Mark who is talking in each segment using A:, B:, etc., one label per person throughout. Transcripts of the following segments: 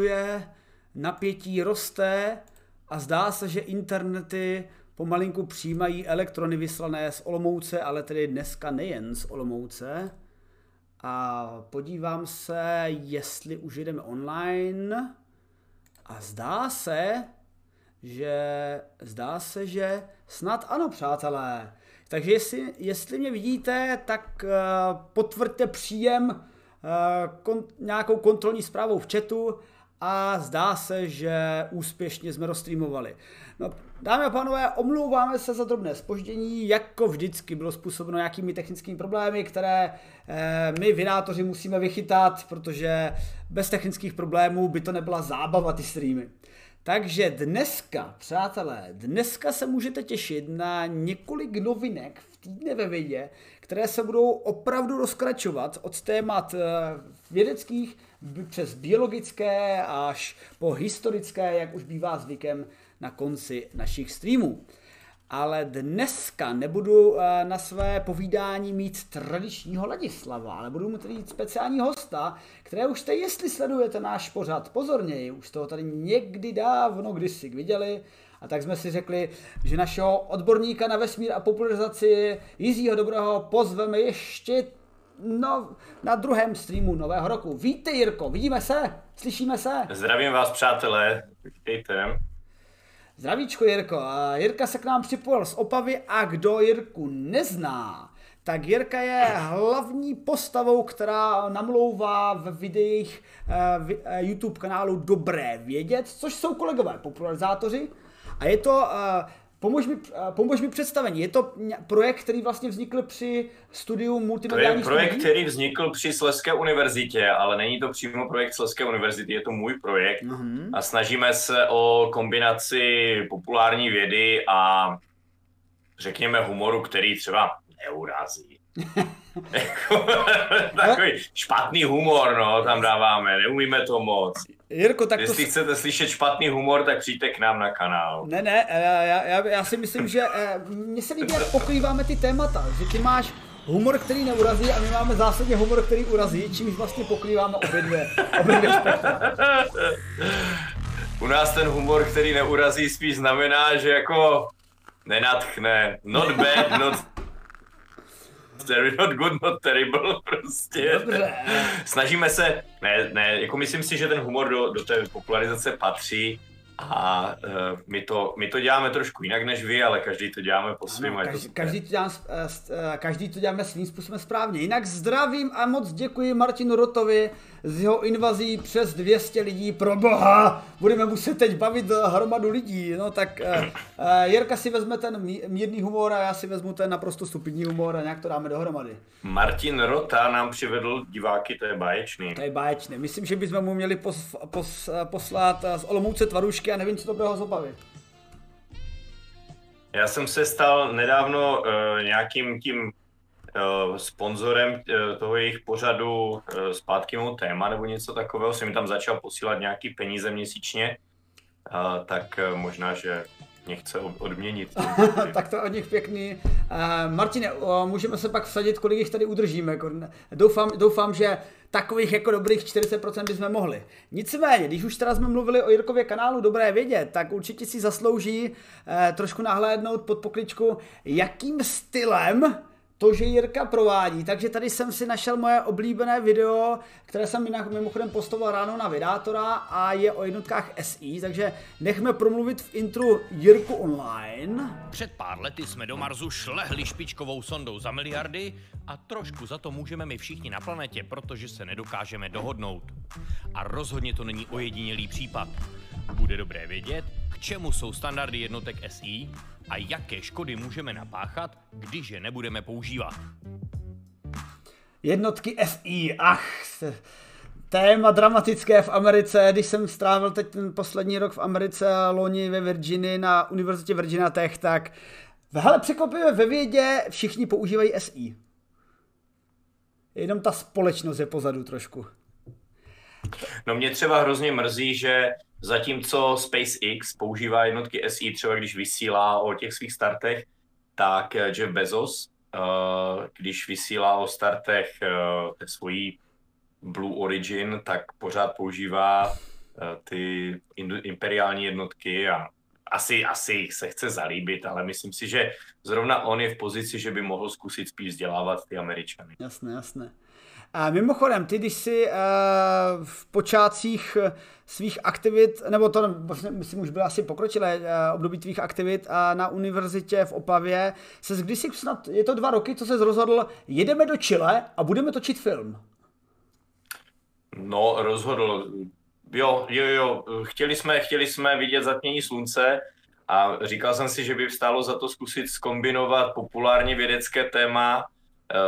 A: je, napětí roste a zdá se, že internety pomalinku přijímají elektrony vyslané z Olomouce, ale tedy dneska nejen z Olomouce. A podívám se, jestli už jdeme online. A zdá se, že zdá se, že snad ano, přátelé. Takže jestli, jestli mě vidíte, tak uh, potvrďte příjem uh, kon, nějakou kontrolní zprávou v chatu a zdá se, že úspěšně jsme rozstreamovali. No, dámy a pánové, omlouváme se za drobné spoždění, jako vždycky bylo způsobeno nějakými technickými problémy, které eh, my vynátoři musíme vychytat, protože bez technických problémů by to nebyla zábava ty streamy. Takže dneska, přátelé, dneska se můžete těšit na několik novinek v týdne ve vědě, které se budou opravdu rozkračovat od témat eh, vědeckých přes biologické až po historické, jak už bývá zvykem na konci našich streamů. Ale dneska nebudu eh, na své povídání mít tradičního Ladislava, ale budu mít mít speciální hosta, které už jste, jestli sledujete náš pořad pozorněji, už toho tady někdy dávno kdysi viděli, a tak jsme si řekli, že našeho odborníka na vesmír a popularizaci Jiřího Dobrého pozveme ještě no, na druhém streamu nového roku. Víte, Jirko, vidíme se? Slyšíme se?
B: Zdravím vás, přátelé. Vítejte.
A: Zdravíčko, Jirko. Jirka se k nám připojil z Opavy a kdo Jirku nezná, tak Jirka je hlavní postavou, která namlouvá v videích v eh, YouTube kanálu Dobré vědět, což jsou kolegové popularizátoři. A je to Pomož mi, pomož mi představení. Je to projekt, který vlastně vznikl při studiu multimediálních
B: To je projekt, studií? který vznikl při Sleské univerzitě, ale není to přímo projekt Sleské univerzity, je to můj projekt. Uh-huh. A snažíme se o kombinaci populární vědy a řekněme humoru, který třeba neurazí. Jako, takový špatný humor, no, tam dáváme, neumíme to moc.
A: Jirko, tak
B: Jestli
A: to...
B: chcete slyšet špatný humor, tak přijďte k nám na kanál.
A: Ne, ne, já, já, já si myslím, že eh, mně se líbí, jak pokrýváme ty témata, že ty máš humor, který neurazí a my máme zásadně humor, který urazí, čímž vlastně pokrýváme obě dvě, obě dvě
B: U nás ten humor, který neurazí, spíš znamená, že jako nenatchne. Not bad, not not good, not terrible, prostě.
A: Dobře.
B: Snažíme se, ne, ne, jako myslím si, že ten humor do, do té popularizace patří a uh, my, to, my to děláme trošku jinak než vy, ale každý to děláme po svém.
A: Každý, každý, to děláme, každý to děláme svým způsobem správně. Jinak zdravím a moc děkuji Martinu Rotovi, z jeho invazí přes 200 lidí, pro boha, budeme muset teď bavit hromadu lidí, no tak uh, uh, Jirka si vezme ten mírný humor a já si vezmu ten naprosto stupidní humor a nějak to dáme dohromady.
B: Martin Rota nám přivedl diváky, to je báječný.
A: To je báječný, myslím, že bychom mu měli pos, pos, poslat z Olomouce tvarušky a nevím, co dobrého zobavit.
B: Já jsem se stal nedávno uh, nějakým tím sponzorem uh, toho jejich pořadu uh, zpátky mou téma nebo něco takového, jsem mi tam začal posílat nějaký peníze měsíčně, tak možná, že mě chce odměnit.
A: tak to od nich pěkný. Martine, můžeme se pak vsadit, kolik jich tady udržíme. Jako, doufám, doufám, že takových jako dobrých 40% bychom mohli. Nicméně, když už teda jsme mluvili o Jirkově kanálu Dobré vědět, tak určitě si zaslouží trošku nahlédnout pod pokličku, jakým stylem to, že Jirka provádí. Takže tady jsem si našel moje oblíbené video, které jsem mimochodem postoval ráno na Vydátora a je o jednotkách SI, takže nechme promluvit v intru Jirku online.
C: Před pár lety jsme do Marsu šlehli špičkovou sondou za miliardy a trošku za to můžeme my všichni na planetě, protože se nedokážeme dohodnout. A rozhodně to není ojedinělý případ. Bude dobré vědět, čemu jsou standardy jednotek SI a jaké škody můžeme napáchat, když je nebudeme používat.
A: Jednotky SI, ach, téma dramatické v Americe, když jsem strávil teď ten poslední rok v Americe a loni ve Virginii na Univerzitě Virginia Tech, tak hele, překvapivě ve vědě všichni používají SI. Jenom ta společnost je pozadu trošku.
B: No mě třeba hrozně mrzí, že Zatímco SpaceX používá jednotky SI třeba když vysílá o těch svých startech, tak eh, Jeff Bezos, eh, když vysílá o startech eh, té svojí Blue Origin, tak pořád používá ty imperiální jednotky a asi, asi se chce zalíbit, ale myslím si, že zrovna on je v pozici, že by mohl zkusit spíš vzdělávat ty Američany.
A: Jasné, jasné. A mimochodem, ty když jsi uh, v počátcích svých aktivit, nebo to vlastně, myslím už bylo asi pokročilé uh, období tvých aktivit na univerzitě v Opavě, se když jsi snad, je to dva roky, co se rozhodl, jedeme do Chile a budeme točit film.
B: No, rozhodl. Jo, jo, jo. Chtěli jsme, chtěli jsme vidět zatmění slunce a říkal jsem si, že by stálo za to zkusit skombinovat populárně vědecké téma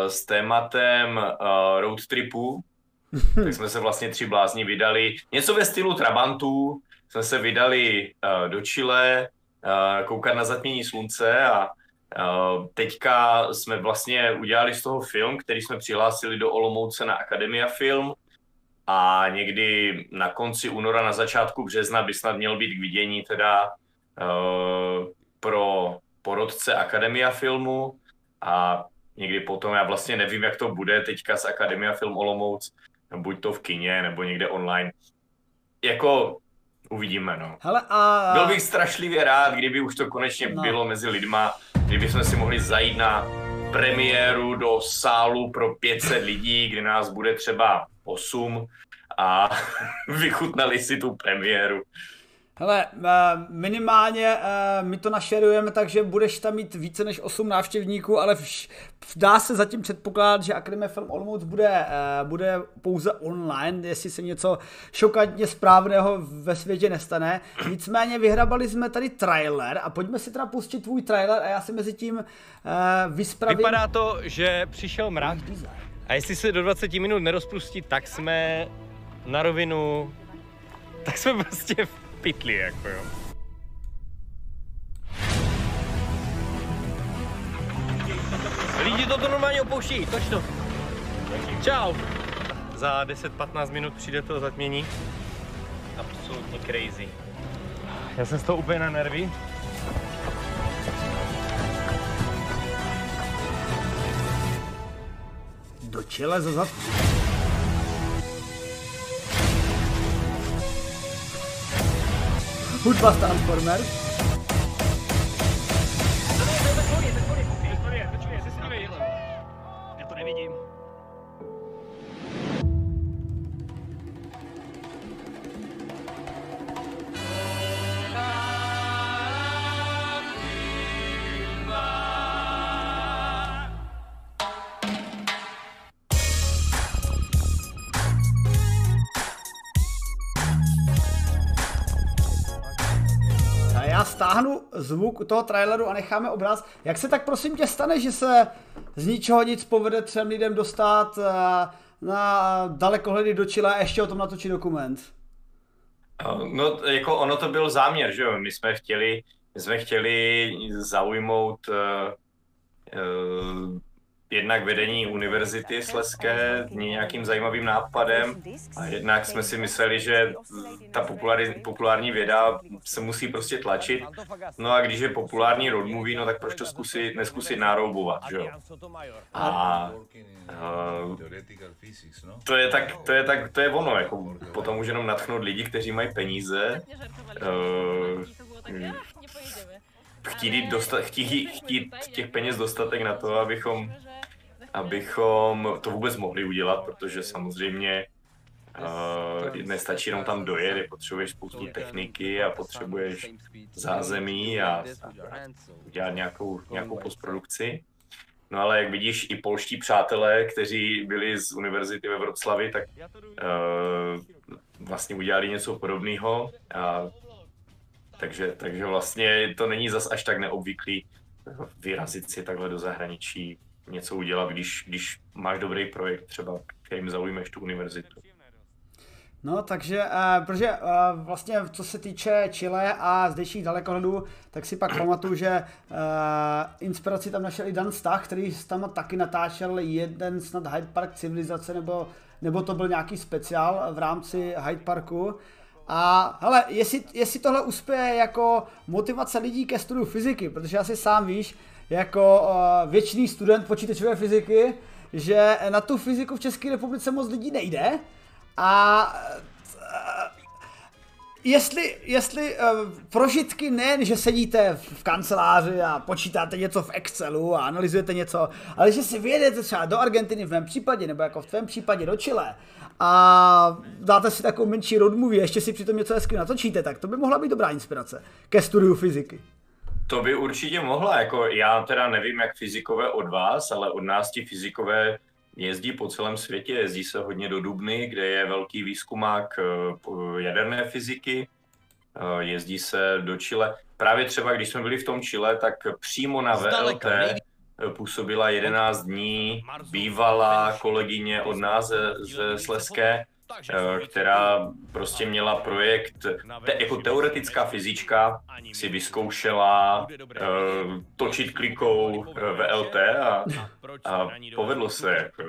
B: s tématem uh, road tripu. tak jsme se vlastně tři blázni vydali. Něco ve stylu Trabantů. Jsme se vydali uh, do Chile, uh, koukat na zatmění slunce a uh, teďka jsme vlastně udělali z toho film, který jsme přihlásili do Olomouce na Akademia Film a někdy na konci února, na začátku března by snad měl být k vidění teda uh, pro porodce Akademia filmu a někdy potom, já vlastně nevím, jak to bude teďka z Akademia Film Olomouc, buď to v kině, nebo někde online. Jako uvidíme, no.
A: Hele, a...
B: Byl bych strašlivě rád, kdyby už to konečně no. bylo mezi lidma, kdyby jsme si mohli zajít na premiéru do sálu pro 500 lidí, kdy nás bude třeba 8 a vychutnali si tu premiéru.
A: Hele, eh, minimálně eh, my to našerujeme, takže budeš tam mít více než 8 návštěvníků, ale vš, dá se zatím předpokládat, že Akademie Film Olomouc bude, eh, bude pouze online, jestli se něco šokantně správného ve světě nestane. Nicméně vyhrabali jsme tady trailer a pojďme si teda pustit tvůj trailer a já si mezi tím vyspravím.
D: Vypadá to, že přišel mrak a jestli se do 20 minut nerozpustí, tak jsme na rovinu, tak jsme prostě v pytli, jako jo. Lidi toto normálně opouští, toč to. Čau. Za 10-15 minut přijde to zatmění. Absolutně crazy. Já jsem z toho úplně na nervy.
A: Do čele za zatmění. Hudba z Transformers. stáhnu zvuk toho traileru a necháme obraz. Jak se tak prosím tě stane, že se z ničeho nic povede třem lidem dostat eh, na dalekohledy do Chile a ještě o tom natočit dokument?
B: No, jako ono to byl záměr, že jo? My jsme chtěli, jsme chtěli zaujmout uh, uh, jednak vedení univerzity Sleské nějakým zajímavým nápadem a jednak jsme si mysleli, že ta populární, populární věda se musí prostě tlačit. No a když je populární road movie, no tak proč to zkusit, neskusit nároubovat, že jo? A uh, to je tak, to je tak, to je ono, jako potom může jenom natchnout lidi, kteří mají peníze, uh, chtít, dostat, chtít, chtít těch peněz dostatek na to, abychom abychom to vůbec mohli udělat, protože samozřejmě uh, nestačí jenom tam dojet, potřebuješ spoustu techniky a potřebuješ zázemí a, a udělat nějakou, nějakou postprodukci. No ale jak vidíš, i polští přátelé, kteří byli z univerzity ve Vroclavi, tak uh, vlastně udělali něco podobného. A, takže, takže vlastně to není zas až tak neobvyklý vyrazit si takhle do zahraničí něco udělat, když, když máš dobrý projekt třeba, kterým zaujmeš tu univerzitu.
A: No, takže, uh, protože uh, vlastně co se týče Chile a zdejších dalekohledů, tak si pak pamatuju, že uh, inspiraci tam našel i Dan Stach, který tam taky natáčel jeden snad Hyde Park civilizace, nebo, nebo to byl nějaký speciál v rámci Hyde Parku. A hele, jestli, jestli tohle uspěje jako motivace lidí ke studiu fyziky, protože asi sám víš, jako uh, věčný student počítačové fyziky, že na tu fyziku v České republice moc lidí nejde a jestli, jestli uh, prožitky ne, že sedíte v kanceláři a počítáte něco v Excelu a analyzujete něco, ale že si vyjedete třeba do Argentiny v mém případě, nebo jako v tvém případě do Chile a dáte si takovou menší road movie, ještě si přitom něco hezky natočíte, tak to by mohla být dobrá inspirace ke studiu fyziky.
B: To by určitě mohla, jako já teda nevím, jak fyzikové od vás, ale od nás ti fyzikové jezdí po celém světě, jezdí se hodně do Dubny, kde je velký výzkumák eh, jaderné fyziky, eh, jezdí se do Chile. Právě třeba, když jsme byli v tom Chile, tak přímo na VLT působila 11 dní bývalá kolegyně od nás ze, ze Sleské, která prostě měla projekt, te, jako teoretická fyzička si vyzkoušela uh, točit klikou eh, VLT a, a povedlo se. Jako.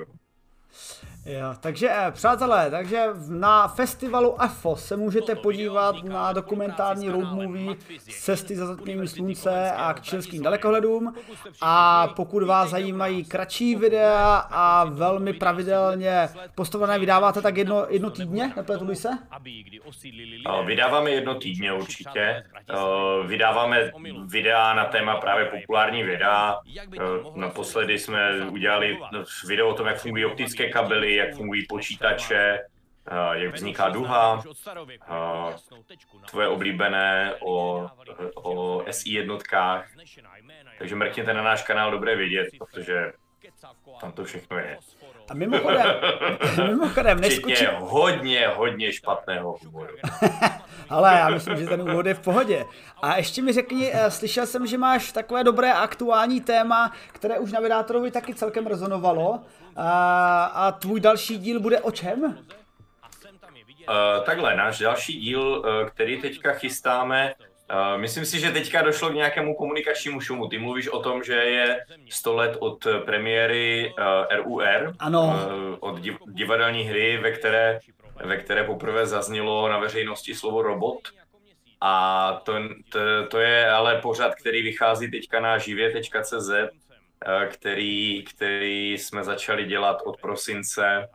A: Jo, takže přátelé, takže na festivalu AFO se můžete podívat na dokumentární road movie Cesty za zatměním slunce a k čilským dalekohledům. a pokud vás zajímají kratší videa a velmi pravidelně postavené vydáváte tak jedno, jedno týdně, nepletu se?
B: Vydáváme jedno týdně určitě. Vydáváme videa na téma právě populární věda. Naposledy jsme udělali video o tom, jak fungují optické kabely, jak fungují počítače, jak vzniká duha, tvoje oblíbené o, o SI jednotkách. Takže mrkněte na náš kanál Dobré vědět, protože tam to všechno je.
A: A mimochodem, mimochodem
B: neskučí... hodně, hodně špatného humoru.
A: Ale já myslím, že ten úvod je v pohodě. A ještě mi řekni, eh, slyšel jsem, že máš takové dobré aktuální téma, které už na Vydátorovi taky celkem rezonovalo. A, a tvůj další díl bude o čem? Uh,
B: takhle, náš další díl, uh, který teďka chystáme, Uh, myslím si, že teďka došlo k nějakému komunikačnímu šumu. Ty mluvíš o tom, že je 100 let od premiéry uh, RUR,
A: ano.
B: Uh, od div- divadelní hry, ve které, ve které poprvé zaznělo na veřejnosti slovo robot. A to, to, to je ale pořad, který vychází teďka na živě.cz, který, který jsme začali dělat od prosince,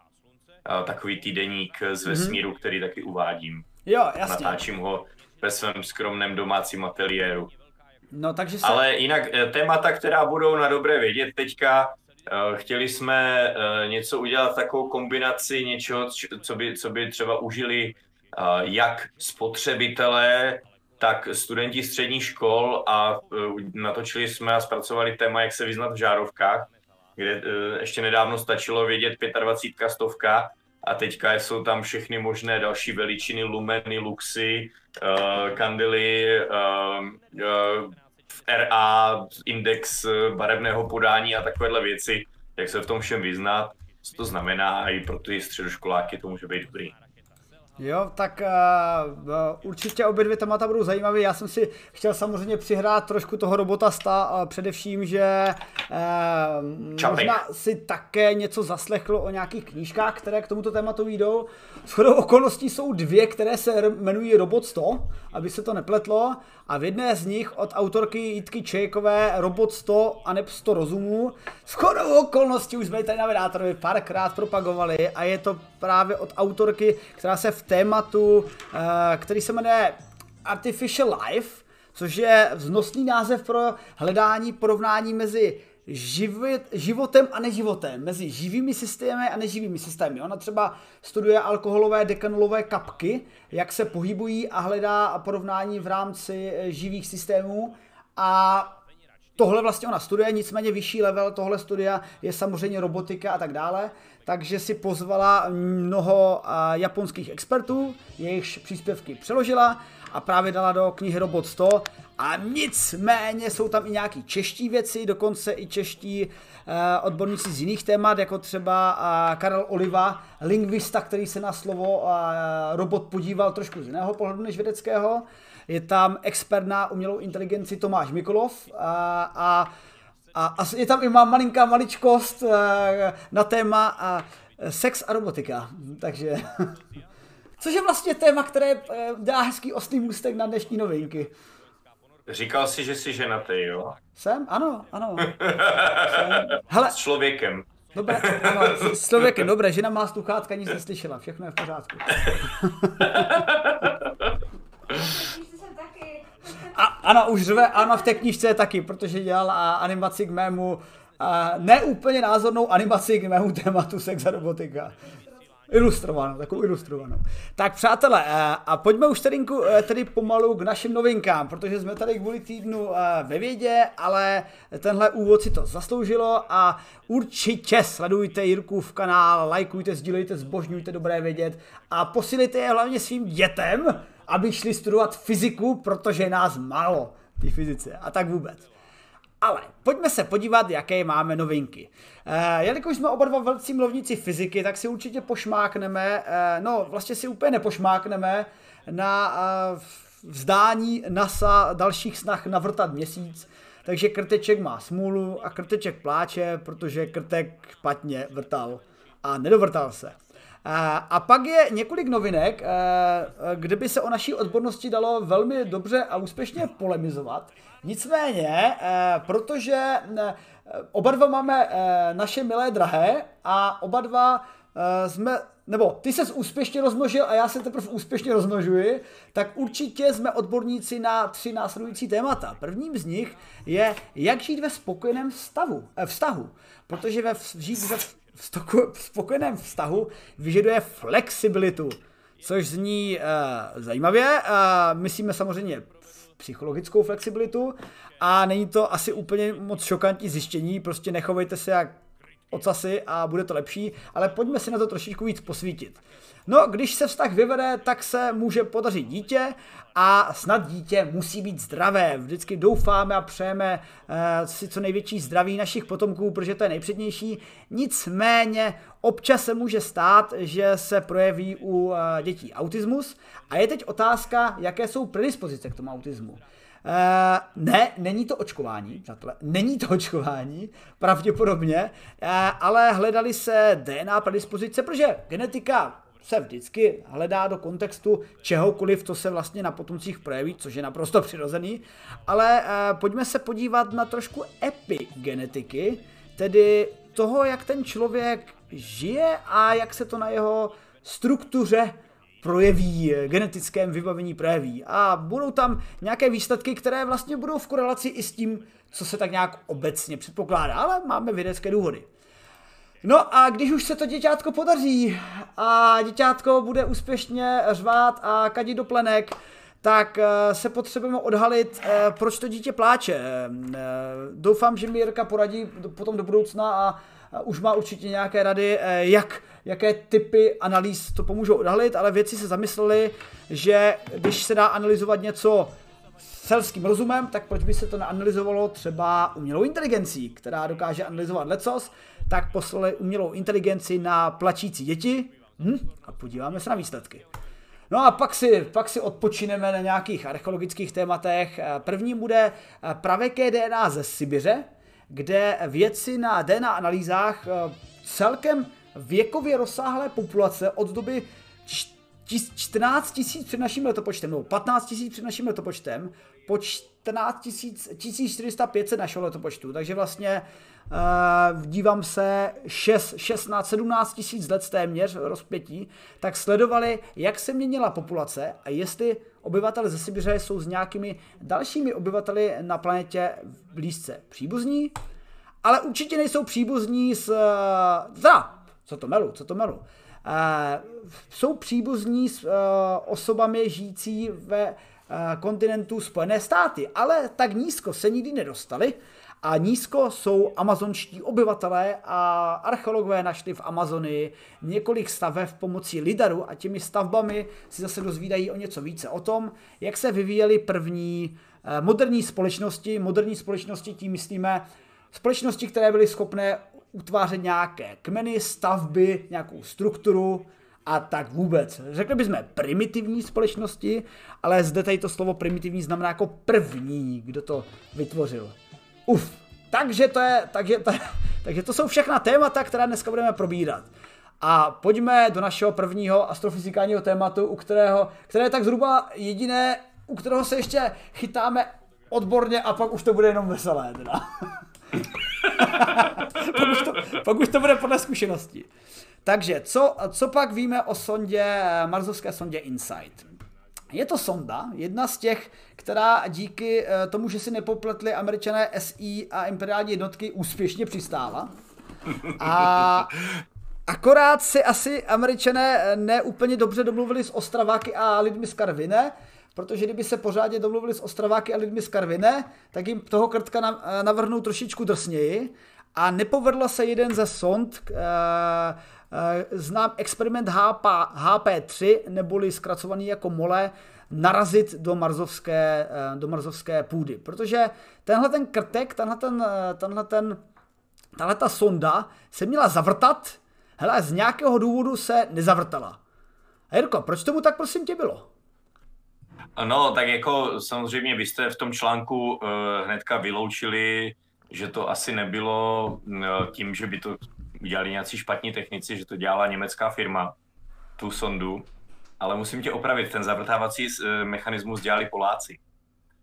B: takový týdeník z mhm. vesmíru, mm-hmm. který taky uvádím.
A: Jo, jasně.
B: Natáčím ho ve svém skromném domácím ateliéru.
A: No, takže se...
B: Ale jinak eh, témata, která budou na dobré vědět teďka, eh, chtěli jsme eh, něco udělat, takovou kombinaci něčeho, co by, co by třeba užili jak spotřebitelé, tak studenti středních škol a natočili jsme a zpracovali téma, jak se vyznat v žárovkách, kde ještě nedávno stačilo vědět 25 stovka a teďka jsou tam všechny možné další veličiny, lumeny, luxy, uh, kandely, uh, uh, RA, index barevného podání a takovéhle věci, jak se v tom všem vyznat, co to znamená? A i pro ty středoškoláky to může být dobrý.
A: Jo, tak uh, určitě obě dvě témata budou zajímavé. Já jsem si chtěl samozřejmě přihrát trošku toho robota sta, uh, především, že uh, možná si také něco zaslechl o nějakých knížkách, které k tomuto tématu výjdou. Shodou okolností jsou dvě, které se jmenují Robot 100, aby se to nepletlo. A v jedné z nich od autorky Jitky Čejkové Robot 100 a neb 100 rozumů. Shodou okolností už jsme tady na Vedátorovi párkrát propagovali a je to právě od autorky, která se v tématu, eh, který se jmenuje Artificial Life, což je vznosný název pro hledání porovnání mezi živit, životem a neživotem, mezi živými systémy a neživými systémy. Ona třeba studuje alkoholové dekanolové kapky, jak se pohybují a hledá porovnání v rámci eh, živých systémů a tohle vlastně ona studuje, nicméně vyšší level tohle studia je samozřejmě robotika a tak dále, takže si pozvala mnoho japonských expertů, jejichž příspěvky přeložila a právě dala do knihy Robot 100 a nicméně jsou tam i nějaký čeští věci, dokonce i čeští uh, odborníci z jiných témat, jako třeba Karel Oliva, lingvista, který se na slovo robot podíval trošku z jiného pohledu než vědeckého. Je tam expert na umělou inteligenci Tomáš Mikolov a, a, a, a je tam i má malinká maličkost na téma a sex a robotika. Takže, což je vlastně téma, které dá hezký oslý můstek na dnešní novinky.
B: Říkal jsi, že jsi ženatý, jo?
A: Jsem? Ano, ano. Jsem. Hele.
B: S člověkem.
A: Dobré, ano, s člověkem, dobré, žena má sluchátka, nic neslyšela, všechno je v pořádku. Ana už řve, Ana v té knižce je taky, protože dělal animaci k mému, ne úplně názornou animaci k mému tématu sex a robotika. Ilustrovanou, takovou ilustrovanou. Tak přátelé, a pojďme už tedy, eh, tedy pomalu k našim novinkám, protože jsme tady kvůli týdnu eh, ve vědě, ale tenhle úvod si to zasloužilo a určitě sledujte Jirkův kanál, lajkujte, sdílejte, zbožňujte dobré vědět a posílejte je hlavně svým dětem, aby šli studovat fyziku, protože nás málo, ty fyzice a tak vůbec. Ale pojďme se podívat, jaké máme novinky. E, jelikož jsme oba dva velcí mluvníci fyziky, tak si určitě pošmákneme, e, no vlastně si úplně nepošmákneme na e, vzdání NASA dalších snah navrtat měsíc. Takže krteček má smůlu a krteček pláče, protože krtek špatně vrtal a nedovrtal se. A pak je několik novinek, kde by se o naší odbornosti dalo velmi dobře a úspěšně polemizovat. Nicméně, eh, protože eh, oba dva máme eh, naše milé drahé a oba dva jsme, nebo ty se úspěšně rozmnožil a já se teprve úspěšně rozmnožuji, tak určitě jsme odborníci na tři následující témata. Prvním z nich je, jak žít ve spokojeném stavu, vztahu, protože ve, žít ve v spokojeném vztahu vyžaduje flexibilitu, což zní uh, zajímavě. Uh, myslíme samozřejmě psychologickou flexibilitu a není to asi úplně moc šokantní zjištění, prostě nechovejte se jak ocasy a bude to lepší, ale pojďme si na to trošičku víc posvítit. No, když se vztah vyvede, tak se může podařit dítě a snad dítě musí být zdravé. Vždycky doufáme a přejeme uh, si co největší zdraví našich potomků, protože to je nejpřednější. Nicméně občas se může stát, že se projeví u uh, dětí autismus a je teď otázka, jaké jsou predispozice k tomu autismu. Uh, ne, není to očkování, přátelé, není to očkování, pravděpodobně, uh, ale hledali se DNA predispozice, protože genetika se vždycky hledá do kontextu čehokoliv, co se vlastně na potomcích projeví, což je naprosto přirozený. Ale eh, pojďme se podívat na trošku epigenetiky, tedy toho, jak ten člověk žije a jak se to na jeho struktuře projeví, genetickém vybavení projeví. A budou tam nějaké výsledky, které vlastně budou v korelaci i s tím, co se tak nějak obecně předpokládá, ale máme vědecké důvody. No a když už se to děťátko podaří a děťátko bude úspěšně řvát a kadit do plenek, tak eh, se potřebujeme odhalit, eh, proč to dítě pláče. Eh, doufám, že mi Jirka poradí potom do budoucna a už má určitě nějaké rady, jak, jaké typy analýz to pomůžou odhalit, ale věci se zamysleli, že když se dá analyzovat něco selským rozumem, tak proč by se to neanalyzovalo třeba umělou inteligencí, která dokáže analyzovat lecos, tak poslali umělou inteligenci na plačící děti hm? a podíváme se na výsledky. No a pak si, pak si odpočineme na nějakých archeologických tématech. První bude pravěké DNA ze Sibiře, kde vědci na DNA analýzách eh, celkem věkově rozsáhlé populace od doby 14 tisíc před naším letopočtem, nebo 15 tisíc před naším letopočtem, po 14 1400 našeho letopočtu, takže vlastně uh, dívám se 6, 16, 17 tisíc let téměř rozpětí, tak sledovali, jak se měnila populace a jestli obyvatele ze Sibiře jsou s nějakými dalšími obyvateli na planetě blízce příbuzní, ale určitě nejsou příbuzní s... Teda, co to melu, co to melu. Uh, jsou příbuzní s uh, osobami žijící ve kontinentu Spojené státy, ale tak nízko se nikdy nedostali a nízko jsou amazonští obyvatelé a archeologové našli v Amazonii několik staveb pomocí lidaru a těmi stavbami si zase dozvídají o něco více o tom, jak se vyvíjely první eh, moderní společnosti. Moderní společnosti tím myslíme společnosti, které byly schopné utvářet nějaké kmeny, stavby, nějakou strukturu, a tak vůbec. Řekli bychom primitivní společnosti, ale zde tady to slovo primitivní znamená jako první, kdo to vytvořil. Uf, takže to je, takže to, takže to jsou všechna témata, která dneska budeme probírat. A pojďme do našeho prvního astrofyzikálního tématu, u kterého, které je tak zhruba jediné, u kterého se ještě chytáme odborně a pak už to bude jenom veselé teda. pak, už to, pak už to bude podle zkušenosti. Takže co, co pak víme o sondě, marzovské sondě InSight? Je to sonda, jedna z těch, která díky eh, tomu, že si nepopletli američané SI a imperiální jednotky, úspěšně přistála. A akorát si asi američané eh, neúplně dobře domluvili s Ostraváky a lidmi z Karvine, protože kdyby se pořádně domluvili s Ostraváky a lidmi z Karvine, tak jim toho krtka eh, navrhnou trošičku drsněji a nepovedlo se jeden ze sond, Eh, znám experiment HP, HP3, neboli zkracovaný jako mole, narazit do marzovské, eh, do marzovské půdy. Protože tenhle ten krtek, tenhle ten, eh, tenhle ten, tahle ta sonda se měla zavrtat, hele, z nějakého důvodu se nezavrtala. A Jirko, proč tomu tak prosím tě bylo?
B: No, tak jako samozřejmě vy jste v tom článku uh, hnedka vyloučili, že to asi nebylo uh, tím, že by to udělali nějací špatní technici, že to dělala německá firma, tu sondu, ale musím tě opravit, ten zavrtávací eh, mechanismus dělali Poláci.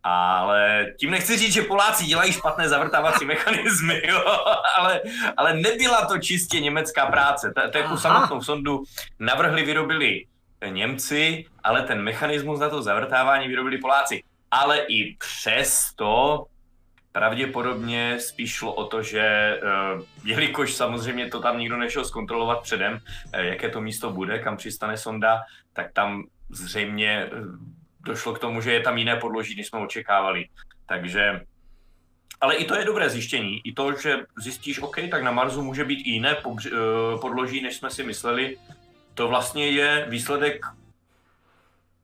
B: Ale tím nechci říct, že Poláci dělají špatné zavrtávací mechanismy, jo? Ale, ale nebyla to čistě německá práce. To jako samotnou sondu navrhli, vyrobili Němci, ale ten mechanismus na to zavrtávání vyrobili Poláci. Ale i přesto Pravděpodobně spíš šlo o to, že eh, jelikož samozřejmě to tam nikdo nešel zkontrolovat předem, eh, jaké to místo bude, kam přistane sonda, tak tam zřejmě eh, došlo k tomu, že je tam jiné podloží, než jsme očekávali. Takže ale i to je dobré zjištění. I to, že zjistíš, OK, tak na Marsu může být i jiné podloží, než jsme si mysleli, to vlastně je výsledek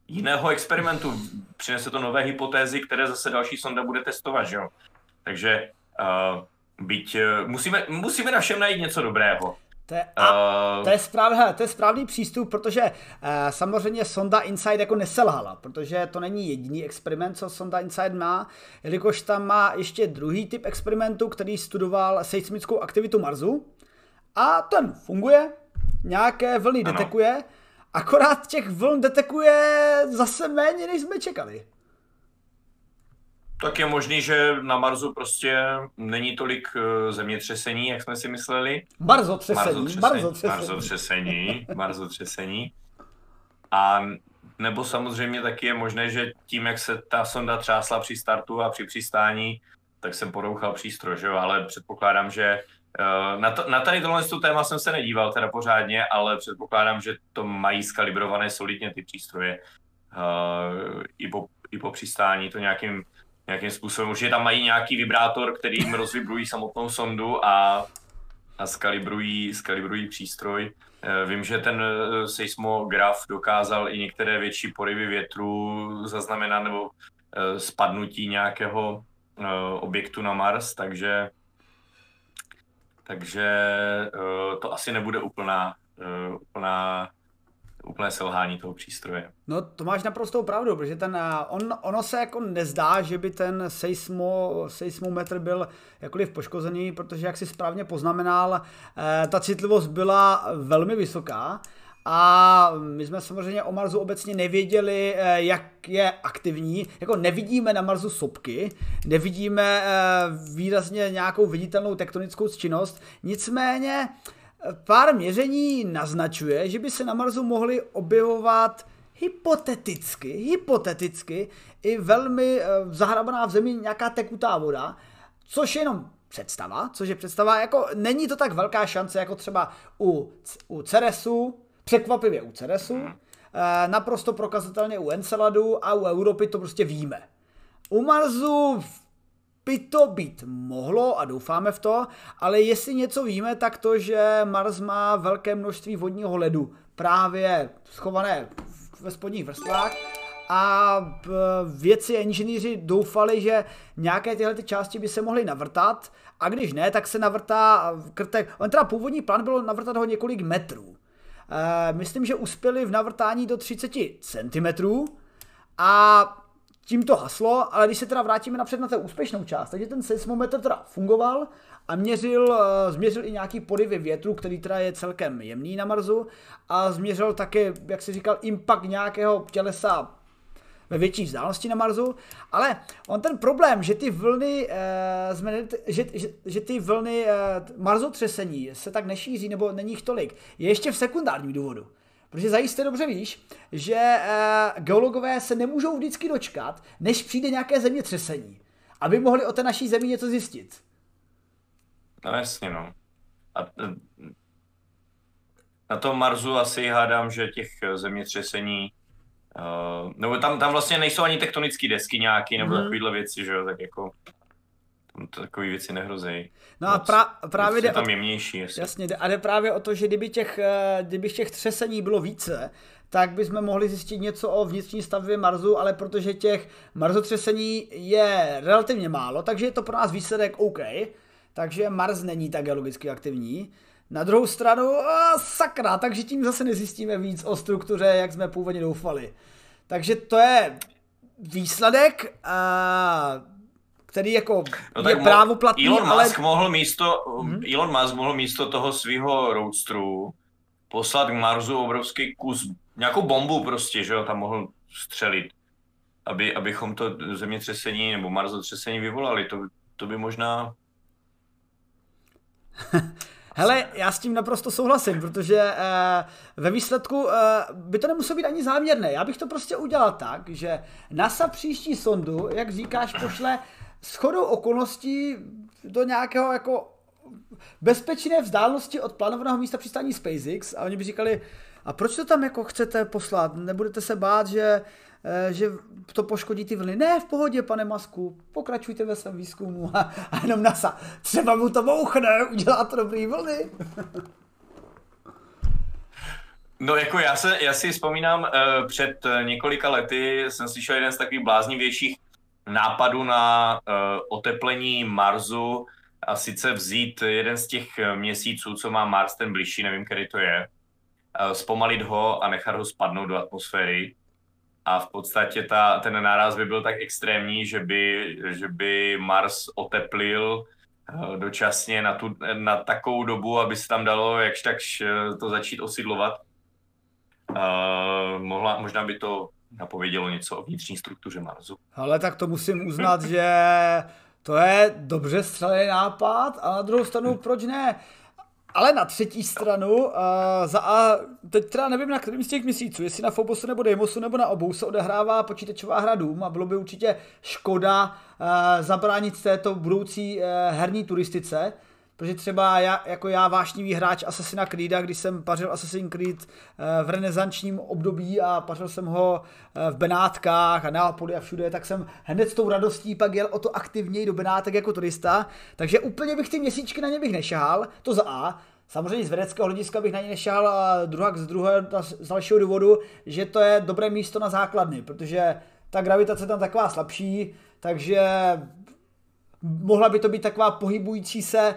B: jiného experimentu. Přinese to nové hypotézy, které zase další sonda bude testovat, že jo? Takže uh, byť, uh, musíme, musíme na všem najít něco dobrého.
A: To je, a, uh, to, je správný, to je správný přístup, protože uh, samozřejmě Sonda Inside jako neselhala, protože to není jediný experiment, co Sonda Inside má, jelikož tam má ještě druhý typ experimentu, který studoval seismickou aktivitu Marsu a ten funguje, nějaké vlny ano. detekuje, akorát těch vln detekuje zase méně, než jsme čekali.
B: Tak je možný, že na Marsu prostě není tolik eh, zemětřesení, jak jsme si mysleli.
A: Marzotřesení.
B: Marzotřesení. Marzotřesení. A nebo samozřejmě taky je možné, že tím, jak se ta sonda třásla při startu a při přistání, tak jsem porouchal přístroj, že jo? ale předpokládám, že eh, na, to, na tady tohle téma jsem se nedíval teda pořádně, ale předpokládám, že to mají skalibrované solidně ty přístroje. Uh, i, po, I po přistání to nějakým nějakým způsobem. Určitě tam mají nějaký vibrátor, který jim rozvibrují samotnou sondu a, a skalibrují, skalibrují přístroj. Eh, vím, že ten eh, seismograf dokázal i některé větší porivy větru zaznamenat nebo eh, spadnutí nějakého objektu na Mars, takže takže to asi nebude úplná, úplná úplné selhání toho přístroje.
A: No to máš naprostou pravdu, protože ten, on, ono se jako nezdá, že by ten seismo, seismometr byl jakkoliv poškozený, protože jak si správně poznamenal, eh, ta citlivost byla velmi vysoká. A my jsme samozřejmě o Marsu obecně nevěděli, eh, jak je aktivní. Jako nevidíme na Marsu sopky, nevidíme eh, výrazně nějakou viditelnou tektonickou činnost. Nicméně Pár měření naznačuje, že by se na Marsu mohly objevovat hypoteticky, hypoteticky i velmi eh, zahrabaná v zemi nějaká tekutá voda, což je jenom představa, což je představa, jako není to tak velká šance, jako třeba u, u Ceresu, překvapivě u Ceresu, eh, naprosto prokazatelně u Enceladu a u Europy to prostě víme. U Marsu by to být mohlo a doufáme v to, ale jestli něco víme, tak to, že Mars má velké množství vodního ledu právě schované ve spodních vrstvách a věci inženýři doufali, že nějaké tyhle ty části by se mohly navrtat a když ne, tak se navrtá krtek. On teda původní plán bylo navrtat ho několik metrů. E, myslím, že uspěli v navrtání do 30 cm a tím to haslo, ale když se teda vrátíme napřed na tu úspěšnou část, takže ten seismometr teda fungoval a měřil, uh, změřil i nějaký poryvy větru, který teda je celkem jemný na Marsu a změřil také, jak se říkal, impact nějakého tělesa ve větší vzdálenosti na Marsu, ale on ten problém, že ty vlny, uh, že, že, že ty vlny uh, marzotřesení se tak nešíří nebo není jich tolik, je ještě v sekundárním důvodu. Protože zajisté dobře víš, že uh, geologové se nemůžou vždycky dočkat, než přijde nějaké zemětřesení, aby mohli o té naší zemi něco zjistit.
B: No jasně, no. A eh, na tom Marsu asi hádám, že těch zemětřesení Uh, nebo tam, tam vlastně nejsou ani tektonické desky nějaký, nebo hmm. takovéhle věci, že jo, tak jako tam to takové věci nehrozí.
A: No a pra, právě jde
B: tam jemnější. Jasně.
A: jasně, a jde právě o to, že kdyby těch, eh, kdyby těch třesení bylo více, tak bychom mohli zjistit něco o vnitřní stavbě Marsu, ale protože těch marzotřesení je relativně málo, takže je to pro nás výsledek OK, takže Mars není tak geologicky aktivní. Na druhou stranu, a sakra, takže tím zase nezjistíme víc o struktuře, jak jsme původně doufali. Takže to je výsledek, a, který jako no je právoplatný,
B: Elon ale... Musk mohl místo, hmm? Elon Musk mohl místo toho svého roadstru poslat k Marsu obrovský kus, nějakou bombu prostě, že jo, tam mohl střelit, aby, abychom to zemětřesení nebo marzotřesení vyvolali. To, to by možná
A: Hele, já s tím naprosto souhlasím, protože uh, ve výsledku uh, by to nemuselo být ani záměrné. Já bych to prostě udělal tak, že NASA příští sondu, jak říkáš, pošle shodou okolností do nějakého jako bezpečné vzdálenosti od plánovaného místa přistání SpaceX a oni by říkali, a proč to tam jako chcete poslat? Nebudete se bát, že Eh, že to poškodí ty vlny. Ne, v pohodě, pane Masku, pokračujte ve svém výzkumu a, a jenom NASA. Třeba mu to bouchne, udělá to dobrý vlny.
B: No jako já, se, já si vzpomínám, uh, před několika lety jsem slyšel jeden z takových bláznivějších nápadů na uh, oteplení Marsu a sice vzít jeden z těch měsíců, co má Mars, ten blížší, nevím, který to je, uh, zpomalit ho a nechat ho spadnout do atmosféry a v podstatě ta, ten náraz by byl tak extrémní, že by, že by Mars oteplil eh, dočasně na, tu, na takovou dobu, aby se tam dalo jakž takž eh, to začít osidlovat. Uh, mohla, možná by to napovědělo něco o vnitřní struktuře Marsu.
A: Ale tak to musím uznat, že to je dobře střelený nápad a na druhou stranu proč ne? Ale na třetí stranu, uh, za a teď teda nevím na kterým z těch měsíců, jestli na Fobosu nebo Deimosu nebo na obou se odehrává počítačová hra Doom a bylo by určitě škoda uh, zabránit této budoucí uh, herní turistice, protože třeba já, jako já vášnivý hráč Assassina Creeda, když jsem pařil Assassin's Creed v renesančním období a pařil jsem ho v Benátkách a Neapoli a všude, tak jsem hned s tou radostí pak jel o to aktivněji do Benátek jako turista, takže úplně bych ty měsíčky na ně bych nešahal, to za A. Samozřejmě z vědeckého hlediska bych na ně nešel a druhá z druhého, z dalšího důvodu, že to je dobré místo na základny, protože ta gravitace tam taková slabší, takže mohla by to být taková pohybující se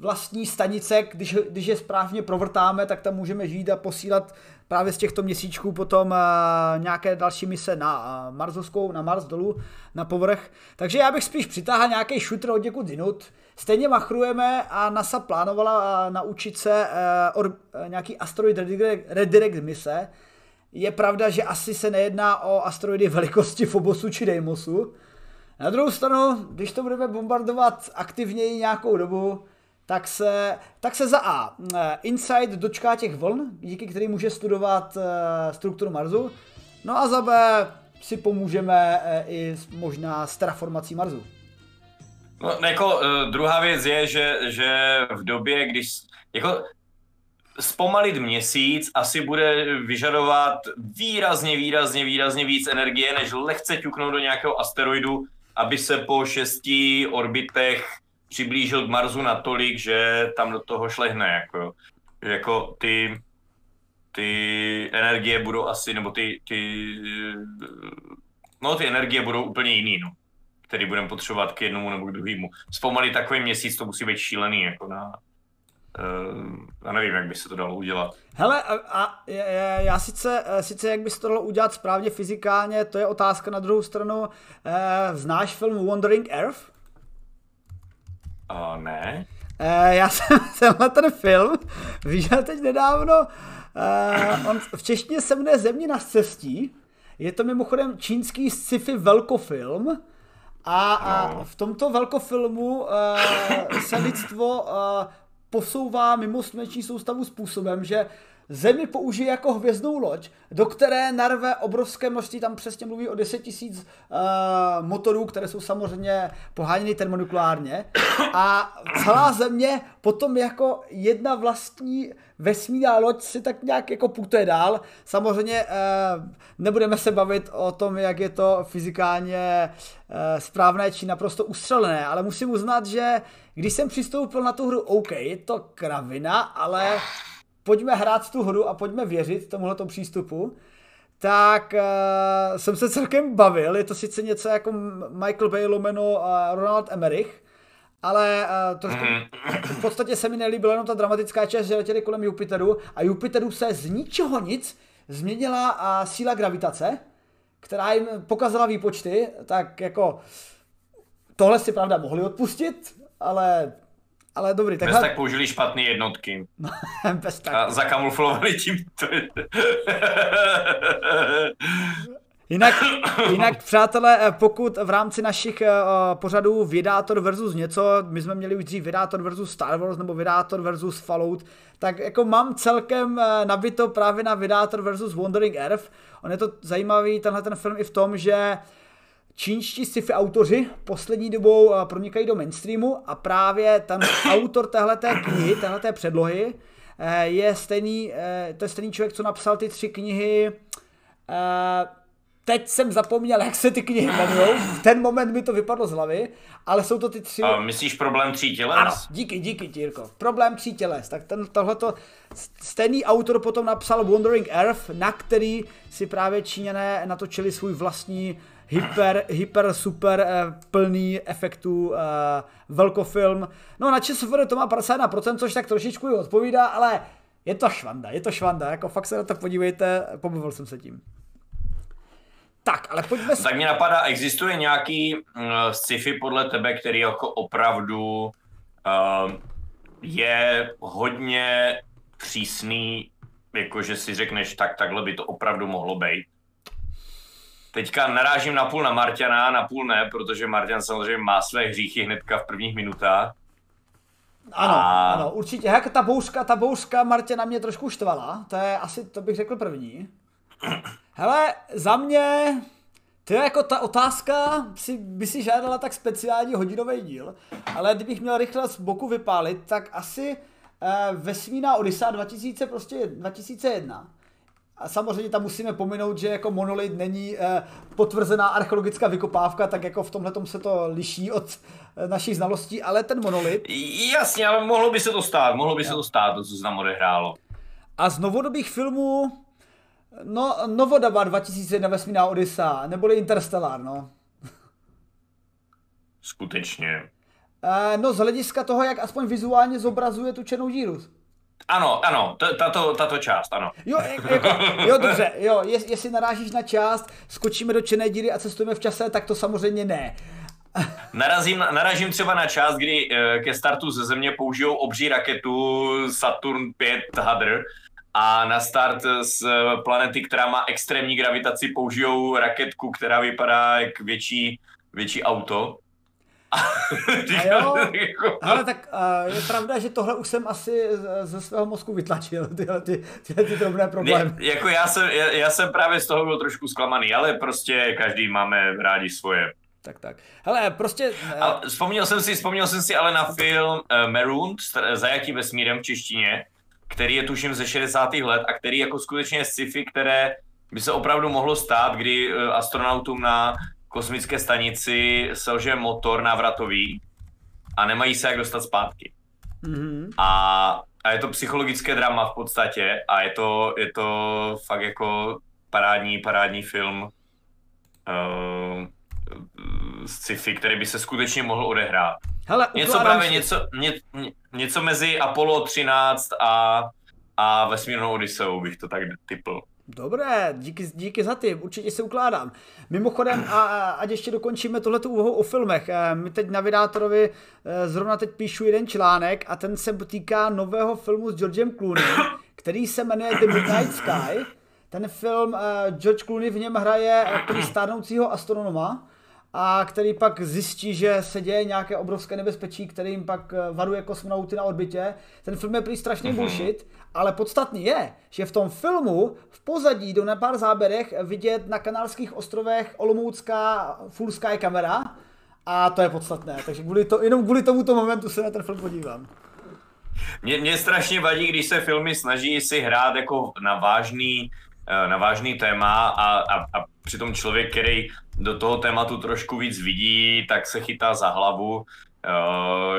A: vlastní stanice, když, když je správně provrtáme, tak tam můžeme žít a posílat právě z těchto měsíčků potom uh, nějaké další mise na uh, Marsovskou, na Mars dolů, na povrch. Takže já bych spíš přitáhl nějaký shooter od někud jinut. Stejně machrujeme a NASA plánovala uh, naučit se or, nějaký asteroid redirect, redirect mise. Je pravda, že asi se nejedná o asteroidy velikosti Fobosu či Deimosu. Na druhou stranu, když to budeme bombardovat aktivněji nějakou dobu, tak se, tak se za A eh, Insight dočká těch vln, díky kterým může studovat eh, strukturu Marsu, no a za B si pomůžeme eh, i možná s terraformací Marsu.
B: No, jako druhá věc je, že, že v době, když jako zpomalit měsíc asi bude vyžadovat výrazně, výrazně, výrazně víc energie, než lehce ťuknout do nějakého asteroidu, aby se po šesti orbitech přiblížil k Marsu natolik, že tam do toho šlehne, jako, jako ty, ty energie budou asi, nebo ty, ty, no ty energie budou úplně jiný, no, který budeme potřebovat k jednomu nebo k druhému. Zpomalit takový měsíc, to musí být šílený, jako na, Uh, já nevím, jak by se to dalo udělat.
A: Hele, a, a já sice, sice jak by se to dalo udělat správně fyzikálně, to je otázka na druhou stranu. Uh, znáš film Wandering Earth?
B: Uh, ne.
A: Uh, já jsem tenhle ten film viděl teď nedávno. Uh, on v češtině se jmenuje Země na cestí. Je to mimochodem čínský sci-fi velkofilm. A, a no. v tomto velkofilmu uh, se lidstvo uh, posouvá mimo sluneční soustavu způsobem, že Zemi použije jako hvězdnou loď, do které narve obrovské množství, tam přesně mluví o 10 tisíc uh, motorů, které jsou samozřejmě poháněny termonuklárně a celá země potom jako jedna vlastní vesmírná loď si tak nějak jako putuje dál. Samozřejmě uh, nebudeme se bavit o tom, jak je to fyzikálně uh, správné či naprosto ustřelené, ale musím uznat, že když jsem přistoupil na tu hru, OK, je to kravina, ale pojďme hrát tu hru a pojďme věřit tomuhle přístupu, tak uh, jsem se celkem bavil. Je to sice něco jako Michael Bay lomeno uh, Ronald Emmerich, ale uh, trošku v podstatě se mi nelíbila jenom ta dramatická část, že letěli kolem Jupiteru a Jupiteru se z ničeho nic změnila uh, síla gravitace, která jim pokazala výpočty, tak jako tohle si pravda mohli odpustit, ale ale dobrý.
B: Tak Bez tak použili špatné jednotky. Bez tak. A zakamuflovali tím.
A: Jinak, jinak, přátelé, eh, pokud v rámci našich uh, pořadů Vydátor versus něco, my jsme měli už dřív Vydátor versus Star Wars nebo Vydátor versus Fallout, tak jako mám celkem uh, nabito právě na Vydátor versus Wandering Earth. On je to zajímavý, tenhle ten film i v tom, že uh, čínští sci-fi autoři poslední dobou eh, pronikají do mainstreamu a právě ten autor téhleté knihy, téhleté předlohy eh, je stejný, eh, to je stejný člověk, co napsal ty tři knihy teď jsem zapomněl, jak se ty knihy jmenují. V ten moment mi to vypadlo z hlavy, ale jsou to ty tři...
B: A myslíš problém tří těles?
A: Ano, díky, díky, Tírko. Problém tří těles. Tak ten, tohleto stejný autor potom napsal Wandering Earth, na který si právě Číňané natočili svůj vlastní hyper, hyper super eh, plný efektů eh, velkofilm. No na ČSFD to má 51%, což tak trošičku odpovídá, ale je to švanda, je to švanda, jako fakt se na to podívejte, pobavil jsem se tím. Tak, ale pojďme...
B: Tak mě napadá, existuje nějaký uh, sci-fi podle tebe, který jako opravdu uh, je hodně přísný, jakože si řekneš, tak takhle by to opravdu mohlo být? Teďka narážím na půl na Marťana, na půl ne, protože Marťan samozřejmě má své hříchy hnedka v prvních minutách.
A: Ano, a... ano, určitě. Jak ta bouřka, ta bouřka Martina mě trošku štvala, to je asi, to bych řekl první. Hele, za mě, to je jako ta otázka, si, by si žádala tak speciální hodinový díl, ale kdybych měl rychle z boku vypálit, tak asi eh, Vesmíná Odysa 2000, prostě 2001 a samozřejmě tam musíme pominout, že jako monolit není eh, potvrzená archeologická vykopávka, tak jako v tomhle se to liší od eh, našich znalostí, ale ten monolit...
B: Jasně, ale mohlo by se to stát, mohlo by jo. se to stát, to, co se tam odehrálo.
A: A z novodobých filmů, no, Novodaba 2001 Vesmírná Odysa, neboli Interstellar, no.
B: Skutečně.
A: Eh, no z hlediska toho, jak aspoň vizuálně zobrazuje tu černou díru.
B: Ano, ano, tato, tato část, ano.
A: Jo, jako, jo dobře, jo, jest, jestli narážíš na část, skočíme do černé díry a cestujeme v čase, tak to samozřejmě ne.
B: Narazím, narazím třeba na část, kdy eh, ke startu ze Země použijou obří raketu Saturn 5 Hadr a na start z planety, která má extrémní gravitaci, použijou raketku, která vypadá jak větší, větší auto.
A: A jo, ale tak uh, je pravda, že tohle už jsem asi ze svého mozku vytlačil, tyhle ty, tyhle ty drobné problémy.
B: Ne, jako já jsem, já, já jsem právě z toho byl trošku zklamaný, ale prostě každý máme rádi svoje.
A: Tak, tak. Hele, prostě...
B: Uh... A vzpomněl jsem si, vzpomněl jsem si ale na film uh, Maroon, Zajatí vesmírem v češtině, který je tuším ze 60. let a který jako skutečně je sci-fi, které by se opravdu mohlo stát, kdy uh, astronautům na kosmické stanici selže motor návratový a nemají se jak dostat zpátky. Mm-hmm. A, a je to psychologické drama v podstatě a je to, je to fakt jako parádní, parádní film uh, sci-fi, který by se skutečně mohl odehrát. Hele, něco právě si... něco, ně, něco mezi Apollo 13 a, a vesmírnou Odyseou bych to tak typl.
A: Dobré, díky, díky za ty, určitě si ukládám. Mimochodem, a, a ať ještě dokončíme tohleto úvahu o filmech. Eh, my teď na Vydátorovi eh, zrovna teď píšu jeden článek a ten se týká nového filmu s Georgem Clooney, který se jmenuje The Midnight Sky. Ten film, eh, George Clooney v něm hraje stárnoucího astronoma a který pak zjistí, že se děje nějaké obrovské nebezpečí, který jim pak eh, varuje kosmonauty na orbitě. Ten film je prý strašný mhm. bullshit, ale podstatný je, že v tom filmu v pozadí do na pár záběrech vidět na kanálských ostrovech Olomoucká full sky kamera a to je podstatné, takže kvůli to, jenom kvůli tomuto momentu se na ten film podívám.
B: Mě, mě strašně vadí, když se filmy snaží si hrát jako na vážný, na vážný téma a, a, a přitom člověk, který do toho tématu trošku víc vidí, tak se chytá za hlavu, uh,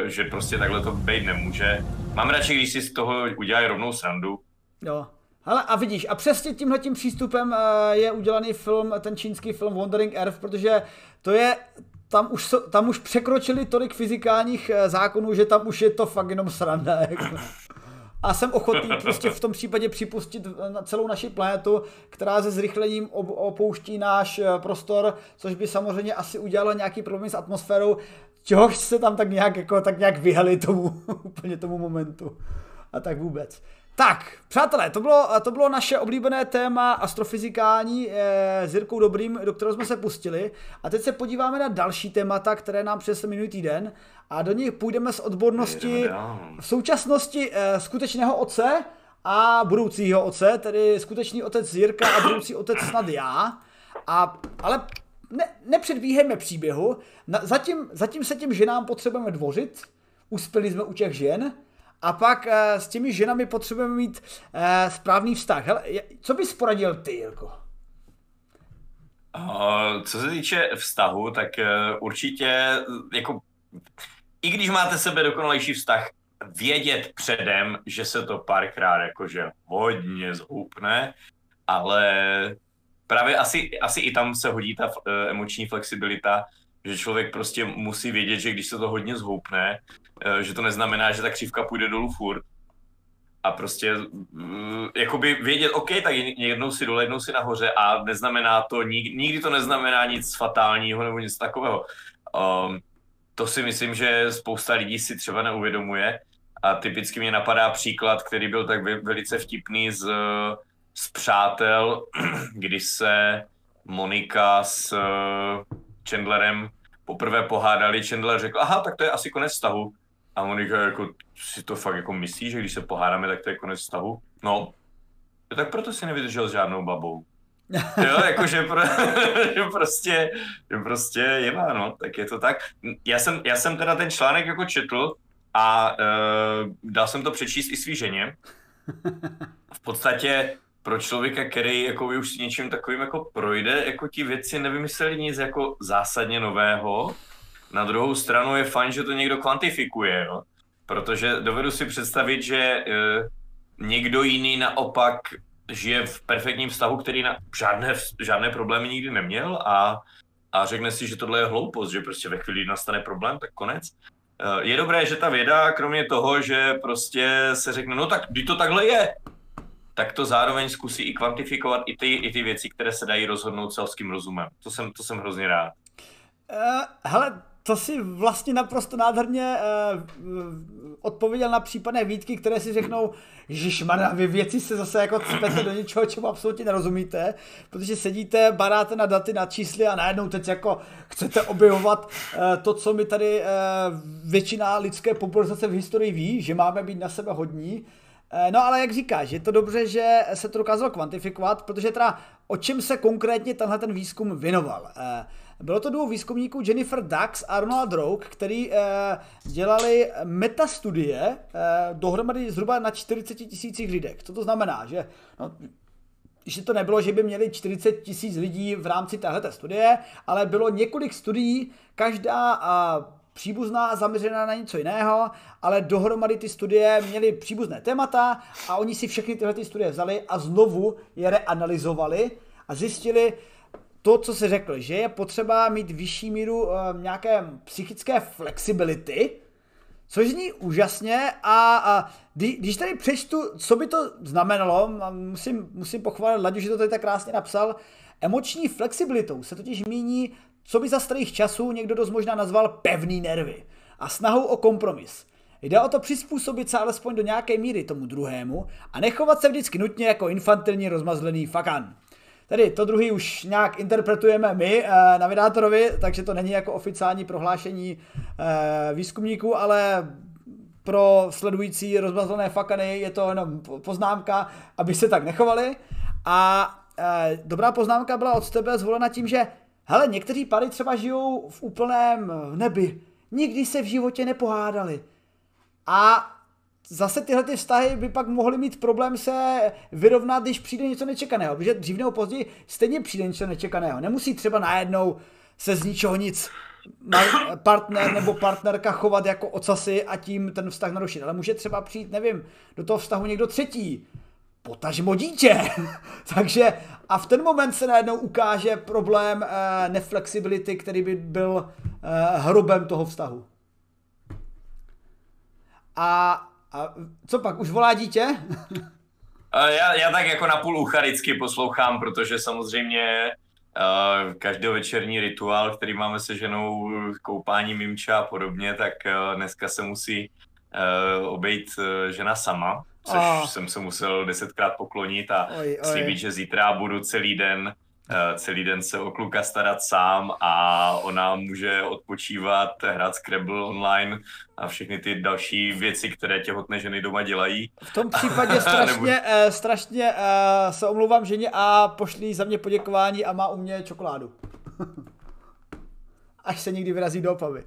B: že prostě takhle to být nemůže. Mám radši, když si z toho udělají rovnou srandu.
A: Jo. Hele, a vidíš, a přesně tímhle tím přístupem uh, je udělaný film, ten čínský film Wandering Earth, protože to je, tam už, tam už překročili tolik fyzikálních zákonů, že tam už je to fakt jenom sranda. Jako a jsem ochotný prostě v tom případě připustit na celou naši planetu, která se zrychlením opouští náš eh, prostor, což by samozřejmě asi udělalo nějaký problém s atmosférou, čehož se tam tak nějak, jako, tak nějak vyhali tomu, úplně tomu momentu. A tak vůbec. Tak, přátelé, to bylo, to bylo naše oblíbené téma astrofyzikální e, s Jirkou Dobrým, do kterého jsme se pustili. A teď se podíváme na další témata, které nám přinesl minulý týden. A do nich půjdeme z odbornosti v současnosti e, skutečného otce a budoucího otce, tedy skutečný otec Jirka a budoucí otec snad já. A, ale ne, nepředbíhejme příběhu. Na, zatím, zatím se těm ženám potřebujeme dvořit. Uspěli jsme u těch žen. A pak uh, s těmi ženami potřebujeme mít uh, správný vztah. Hele, co bys poradil ty, Jirko?
B: Uh, co se týče vztahu, tak uh, určitě jako i když máte sebe dokonalejší vztah, vědět předem, že se to párkrát jakože hodně zhoupne, ale právě asi, asi i tam se hodí ta uh, emoční flexibilita, že člověk prostě musí vědět, že když se to hodně zhoupne, Eh, že to neznamená, že ta křivka půjde dolů furt. A prostě mm, jakoby vědět, OK, tak jednou si dole, jednou si nahoře a neznamená to, nikdy to neznamená nic fatálního nebo nic takového. Um, to si myslím, že spousta lidí si třeba neuvědomuje a typicky mě napadá příklad, který byl tak velice vtipný z, z přátel, kdy se Monika s eh, Chandlerem poprvé pohádali, Chandler řekl, aha, tak to je asi konec vztahu. A Monika jako si to fakt jako myslí, že když se pohádáme, tak to je konec vztahu? No, tak proto si nevydržel s žádnou babou. jo, jakože pro, že prostě, že prostě je no, tak je to tak. Já jsem, já jsem teda ten článek jako četl a uh, dal jsem to přečíst i svý ženě. V podstatě pro člověka, který jako už s něčím takovým jako projde, jako ti věci nevymysleli nic jako zásadně nového, na druhou stranu je fajn, že to někdo kvantifikuje, jo? protože dovedu si představit, že e, někdo jiný naopak žije v perfektním vztahu, který na žádné, žádné problémy nikdy neměl a, a řekne si, že tohle je hloupost, že prostě ve chvíli nastane problém, tak konec. E, je dobré, že ta věda, kromě toho, že prostě se řekne, no tak kdy to takhle je, tak to zároveň zkusí i kvantifikovat i ty, i ty věci, které se dají rozhodnout selským rozumem. To jsem, to jsem hrozně rád.
A: Uh, hele, to si vlastně naprosto nádherně uh, odpověděl na případné výtky, které si řeknou, že vy věci se zase jako cpete do něčeho, čemu absolutně nerozumíte, protože sedíte, baráte na daty, na čísly a najednou teď jako chcete objevovat uh, to, co mi tady uh, většina lidské populace v historii ví, že máme být na sebe hodní, No ale jak říkáš, je to dobře, že se to dokázalo kvantifikovat, protože teda o čem se konkrétně tenhle ten výzkum věnoval. Bylo to dvou výzkumníků Jennifer Dax a Ronald Rogue, který eh, dělali metastudie eh, dohromady zhruba na 40 tisících lidech. Co to znamená? Že no, že to nebylo, že by měli 40 tisíc lidí v rámci téhle studie, ale bylo několik studií, každá a příbuzná zaměřená na něco jiného, ale dohromady ty studie měly příbuzné témata a oni si všechny tyhle ty studie vzali a znovu je reanalyzovali a zjistili, to, co jsi řekl, že je potřeba mít vyšší míru uh, nějaké psychické flexibility, což zní úžasně a, a když tady přečtu, co by to znamenalo, musím, musím pochválit Laďu, že to tady tak krásně napsal, emoční flexibilitou se totiž míní, co by za starých časů někdo dost možná nazval pevný nervy a snahou o kompromis. Jde o to přizpůsobit se alespoň do nějaké míry tomu druhému a nechovat se vždycky nutně jako infantilní rozmazlený fakan. Tedy to druhý už nějak interpretujeme my, navigátorovi, takže to není jako oficiální prohlášení výzkumníků, ale pro sledující rozmazlené fakany je to jenom poznámka, aby se tak nechovali. A e, dobrá poznámka byla od tebe zvolena tím, že hele, někteří pary třeba žijou v úplném nebi. Nikdy se v životě nepohádali. A zase tyhle ty vztahy by pak mohly mít problém se vyrovnat, když přijde něco nečekaného, protože dřív nebo později stejně přijde něco nečekaného. Nemusí třeba najednou se z ničeho nic partner nebo partnerka chovat jako ocasy a tím ten vztah narušit. Ale může třeba přijít, nevím, do toho vztahu někdo třetí, potažmo dítě. Takže a v ten moment se najednou ukáže problém eh, neflexibility, který by byl eh, hrubem toho vztahu. A, a co pak, už volá dítě?
B: já, já tak jako napůl ucha vždycky poslouchám, protože samozřejmě uh, každovečerní rituál, který máme se ženou, koupání mimča a podobně, tak uh, dneska se musí uh, obejít uh, žena sama, což oh. jsem se musel desetkrát poklonit a oj, oj. slíbit, že zítra budu celý den Eh, celý den se o kluka starat sám a ona může odpočívat, hrát Scrabble online a všechny ty další věci, které těhotné ženy doma dělají.
A: V tom případě strašně, Nebo... eh, strašně eh, se omlouvám ženě a pošlí za mě poděkování a má u mě čokoládu. Až se někdy vyrazí do opavy.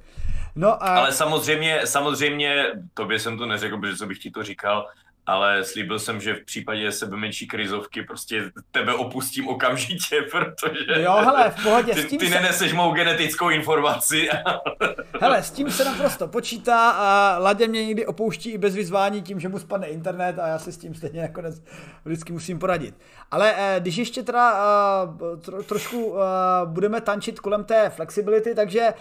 B: No a... Ale samozřejmě, samozřejmě, tobě jsem to neřekl, protože co bych ti to říkal, ale slíbil jsem, že v případě sebe menší krizovky prostě tebe opustím okamžitě, protože
A: jo, hele, v pohodě,
B: ty, s tím ty se... neneseš mou genetickou informaci.
A: hele, s tím se naprosto počítá a Ladě mě někdy opouští i bez vyzvání tím, že mu spadne internet a já si s tím stejně nakonec vždycky musím poradit. Ale eh, když ještě teda eh, tro, trošku eh, budeme tančit kolem té flexibility, takže eh,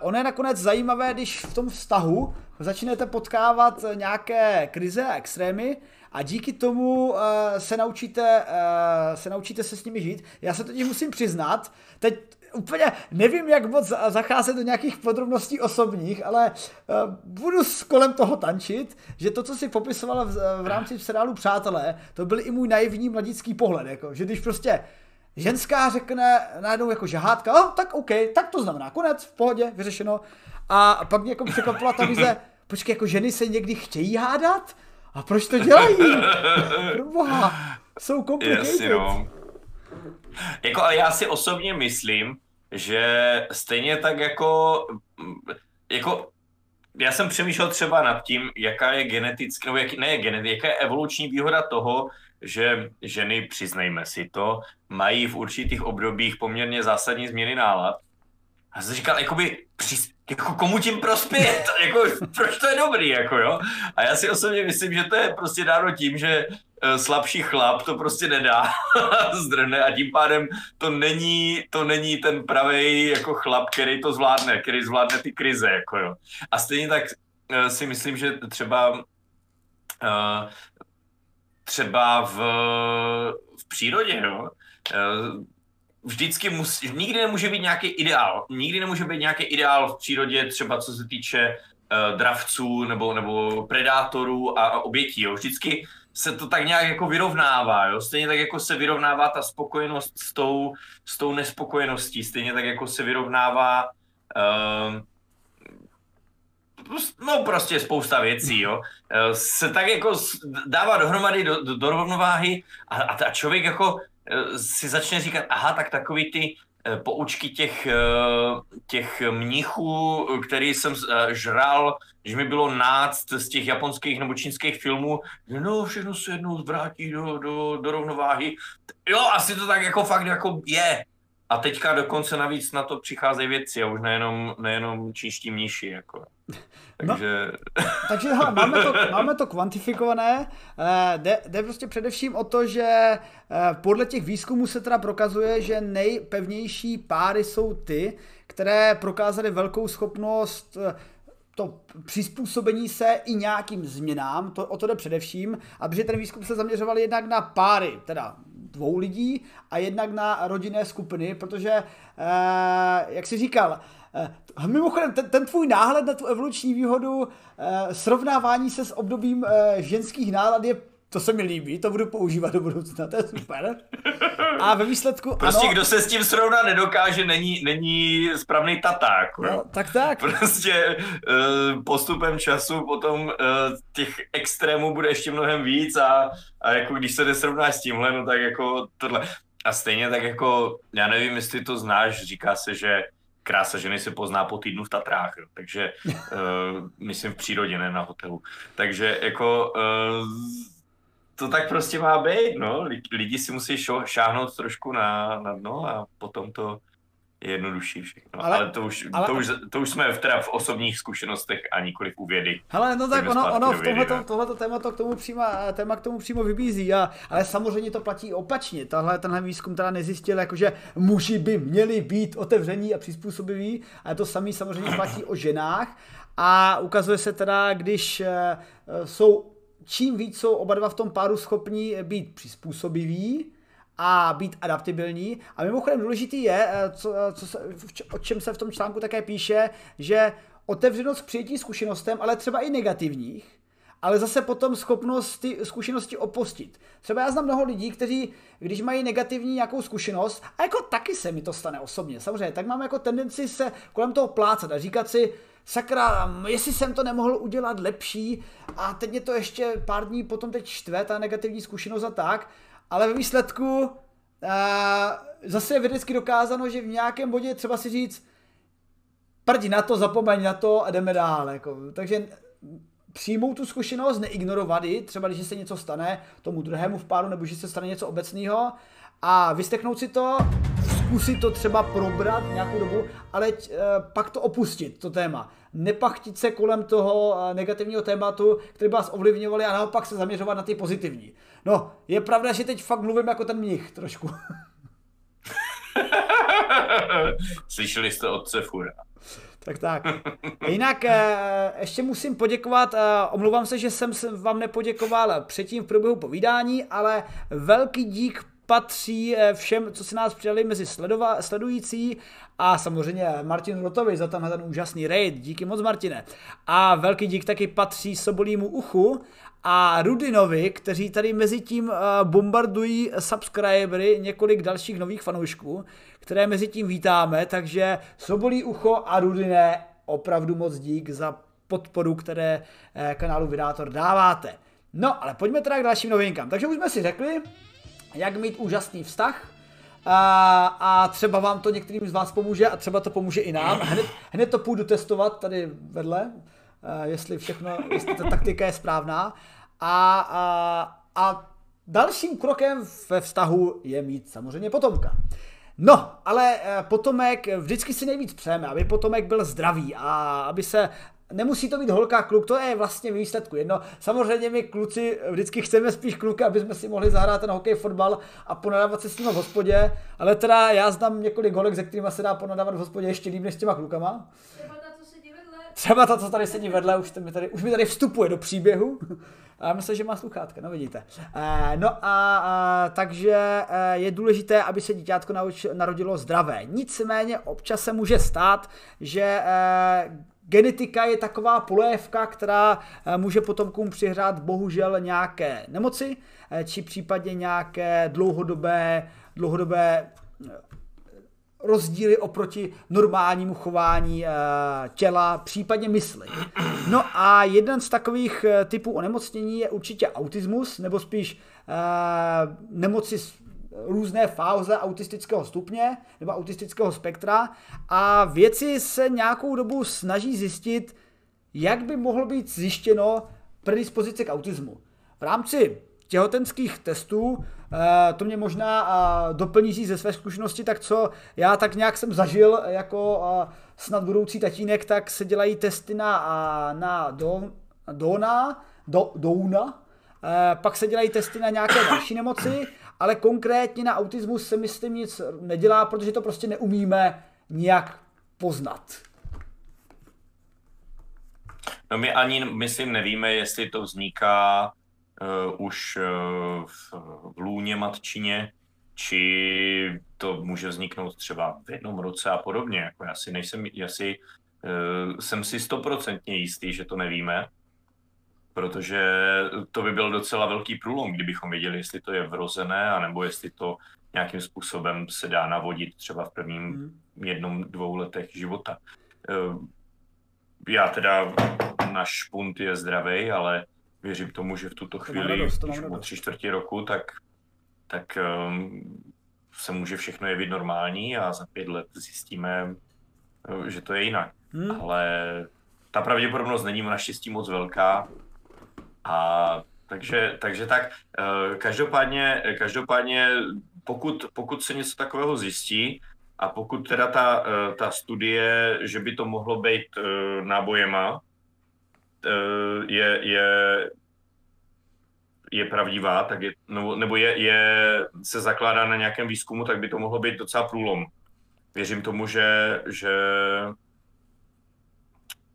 A: ono je nakonec zajímavé, když v tom vztahu začnete potkávat nějaké krize a extrémy a díky tomu uh, se, naučíte, uh, se naučíte se s nimi žít. Já se totiž musím přiznat, teď úplně nevím, jak moc zacházet do nějakých podrobností osobních, ale uh, budu kolem toho tančit, že to, co si popisovala v, v rámci seriálu Přátelé, to byl i můj naivní mladický pohled, jako, že když prostě ženská řekne najednou jako žahátka, oh, tak OK, tak to znamená konec, v pohodě, vyřešeno. A pak mě jako překvapila ta vize, počkej, jako ženy se někdy chtějí hádat? A proč to dělají? Proboha, jsou so complicated. No.
B: Jako, ale já si osobně myslím, že stejně tak jako, jako já jsem přemýšlel třeba nad tím, jaká je genetická, nebo jak, ne genetická, jaká je evoluční výhoda toho, že ženy, přiznejme si to, mají v určitých obdobích poměrně zásadní změny nálad. A jsem říkal, jakoby, jako komu tím prospěje, jako, proč to je dobrý, jako jo. A já si osobně myslím, že to je prostě dáno tím, že uh, slabší chlap to prostě nedá, zdrne a tím pádem to není, to není ten pravý jako chlap, který to zvládne, který zvládne ty krize, jako jo. A stejně tak uh, si myslím, že třeba uh, třeba v, v přírodě, jo, vždycky musí, nikdy nemůže být nějaký ideál. Nikdy nemůže být nějaký ideál v přírodě, třeba co se týče uh, dravců nebo, nebo predátorů a, a obětí. Jo. Vždycky se to tak nějak jako vyrovnává. Jo. Stejně tak jako se vyrovnává ta spokojenost s tou, s tou nespokojeností. Stejně tak jako se vyrovnává uh, no prostě spousta věcí, jo, eh, se tak jako dává dohromady do, do, do rovnováhy a, a člověk jako Eh, si začne říkat, aha, tak takový ty eh, poučky těch, těch mnichů, který jsem žral, že mi bylo náct z těch japonských nebo čínských filmů, že no, všechno se jednou vrátí do, do, do rovnováhy. Jo, asi to tak jako fakt jako je. A teďka dokonce navíc na to přicházejí věci a už nejenom, nejenom číští mniši. Jako. Takže...
A: No, takže hele, máme, to, máme to kvantifikované. Eh, jde, jde prostě především o to, že eh, podle těch výzkumů se teda prokazuje, že nejpevnější páry jsou ty, které prokázaly velkou schopnost eh, to přizpůsobení se i nějakým změnám, to, o to jde především, a protože ten výzkum se zaměřoval jednak na páry, teda dvou lidí, a jednak na rodinné skupiny, protože, eh, jak jsi říkal, eh, mimochodem, ten, ten tvůj náhled na tu evoluční výhodu, eh, srovnávání se s obdobím ženských nálad je to se mi líbí, to budu používat do budoucna, to je super. A ve výsledku,
B: Prostě
A: ano,
B: kdo se s tím srovnat nedokáže, není, není správný taták.
A: no, tak tak.
B: Prostě uh, postupem času potom uh, těch extrémů bude ještě mnohem víc a, a jako když se nesrovnáš s tímhle, no tak jako tohle. A stejně tak jako, já nevím, jestli to znáš, říká se, že krása ženy se pozná po týdnu v Tatrách, jo. takže uh, myslím v přírodě, ne na hotelu. Takže jako uh, to tak prostě má být, no. Lidi si musí šo- šáhnout trošku na, na dno a potom to je jednodušší všechno. Ale, ale, to, už, ale... To, už, to už jsme v, teda v osobních zkušenostech a nikoli v vědy.
A: Hele, no tak ono, ono v tohleto, tohleto téma to k tomu přímo, téma k tomu přímo vybízí, a, ale samozřejmě to platí opačně. Tahle, tenhle výzkum teda nezjistil, jakože muži by měli být otevření a přizpůsobiví, ale to samý samozřejmě platí o ženách. A ukazuje se teda, když eh, jsou čím víc jsou oba dva v tom páru schopní být přizpůsobiví, a být adaptibilní. A mimochodem důležitý je, eh, co, eh, co se, o čem se v tom článku také píše, že otevřenost k přijetí zkušenostem, ale třeba i negativních, ale zase potom schopnost ty zkušenosti opustit. Třeba já znám mnoho lidí, kteří, když mají negativní nějakou zkušenost, a jako taky se mi to stane osobně, samozřejmě, tak mám jako tendenci se kolem toho plácat a říkat si, sakra, jestli jsem to nemohl udělat lepší a teď mě to ještě pár dní potom teď štve, ta negativní zkušenost a tak, ale ve výsledku uh, zase je vědecky dokázáno, že v nějakém bodě třeba si říct, prdi na to, zapomeň na to a jdeme dál. Jako. Takže přijmout tu zkušenost, neignorovat ji, třeba když se něco stane tomu druhému v páru, nebo že se stane něco obecného, a vysteknout si to, zkusit to třeba probrat nějakou dobu, ale uh, pak to opustit, to téma. Nepachtit se kolem toho uh, negativního tématu, který vás ovlivňovali a naopak se zaměřovat na ty pozitivní. No, je pravda, že teď fakt mluvím jako ten mnich trošku.
B: Slyšeli jste otce Fura.
A: Tak tak. Jinak eh, ještě musím poděkovat, eh, omlouvám se, že jsem vám nepoděkoval předtím v průběhu povídání, ale velký dík patří eh, všem, co si nás přidali mezi sledova, sledující a samozřejmě Martin Rotovi za tenhle ten úžasný raid. Díky moc, Martine. A velký dík taky patří Sobolímu uchu a Rudinovi, kteří tady mezi tím eh, bombardují subscribery několik dalších nových fanoušků, které mezi tím vítáme, takže Sobolí ucho a Rudine, opravdu moc dík za podporu, které eh, kanálu Vydátor dáváte. No, ale pojďme teda k dalším novinkám. Takže už jsme si řekli, jak mít úžasný vztah, a, a třeba vám to některým z vás pomůže a třeba to pomůže i nám. Hned, hned to půjdu testovat tady vedle, jestli všechno, jestli ta taktika je správná. A, a, a dalším krokem ve vztahu je mít samozřejmě potomka. No, ale e, potomek vždycky si nejvíc přejeme, aby potomek byl zdravý a aby se nemusí to být holka kluk, to je vlastně výsledku jedno. Samozřejmě my kluci vždycky chceme spíš kluky, aby jsme si mohli zahrát ten hokej, fotbal a ponadávat se s nimi v hospodě, ale teda já znám několik holek, se kterými se dá ponadávat v hospodě ještě líp než s těma klukama.
E: Třeba ta, co sedí vedle.
A: Třeba ta, co tady sedí vedle, už, mi tady, už mi tady vstupuje do příběhu. A já myslím, že má sluchátka, no vidíte. E, no a, takže e, je důležité, aby se dítětko narodilo zdravé. Nicméně občas se může stát, že e, genetika je taková polévka, která eh, může potomkům přihrát bohužel nějaké nemoci, eh, či případně nějaké dlouhodobé, dlouhodobé eh, rozdíly oproti normálnímu chování těla, případně mysli. No a jeden z takových typů onemocnění je určitě autismus, nebo spíš nemoci různé fáze autistického stupně nebo autistického spektra a věci se nějakou dobu snaží zjistit, jak by mohlo být zjištěno predispozice k autismu. V rámci těhotenských testů, eh, to mě možná eh, doplní ze své zkušenosti, tak co já tak nějak jsem zažil jako eh, snad budoucí tatínek, tak se dělají testy na, na do, Dona, do, Douna, pak se dělají testy na nějaké další nemoci ale konkrétně na autismus se myslím nic nedělá, protože to prostě neumíme nijak poznat.
B: No my ani, myslím, nevíme, jestli to vzniká uh, už uh, v, v lůně matčině, či to může vzniknout třeba v jednom roce a podobně. Jako já si nejsem, já si, uh, jsem si stoprocentně jistý, že to nevíme. protože to by byl docela velký průlom, kdybychom věděli, jestli to je vrozené, anebo jestli to nějakým způsobem se dá navodit třeba v prvním hmm. jednom, dvou letech života. Já teda, náš špunt je zdravý, ale věřím tomu, že v tuto chvíli, radost, když mu tři čtvrtě roku, tak, tak um, se může všechno jevit normální a za pět let zjistíme, eh, že to je jinak. Hmm. Ale ta pravděpodobnost není naštěstí moc velká. A takže, takže tak, eh, každopádně, každopádně pokud, pokud se něco takového zjistí, a pokud teda ta, eh, ta studie, že by to mohlo být nábojema, je, je, je pravdivá, tak je, nebo, nebo je, je, se zakládá na nějakém výzkumu, tak by to mohlo být docela průlom. Věřím tomu, že, že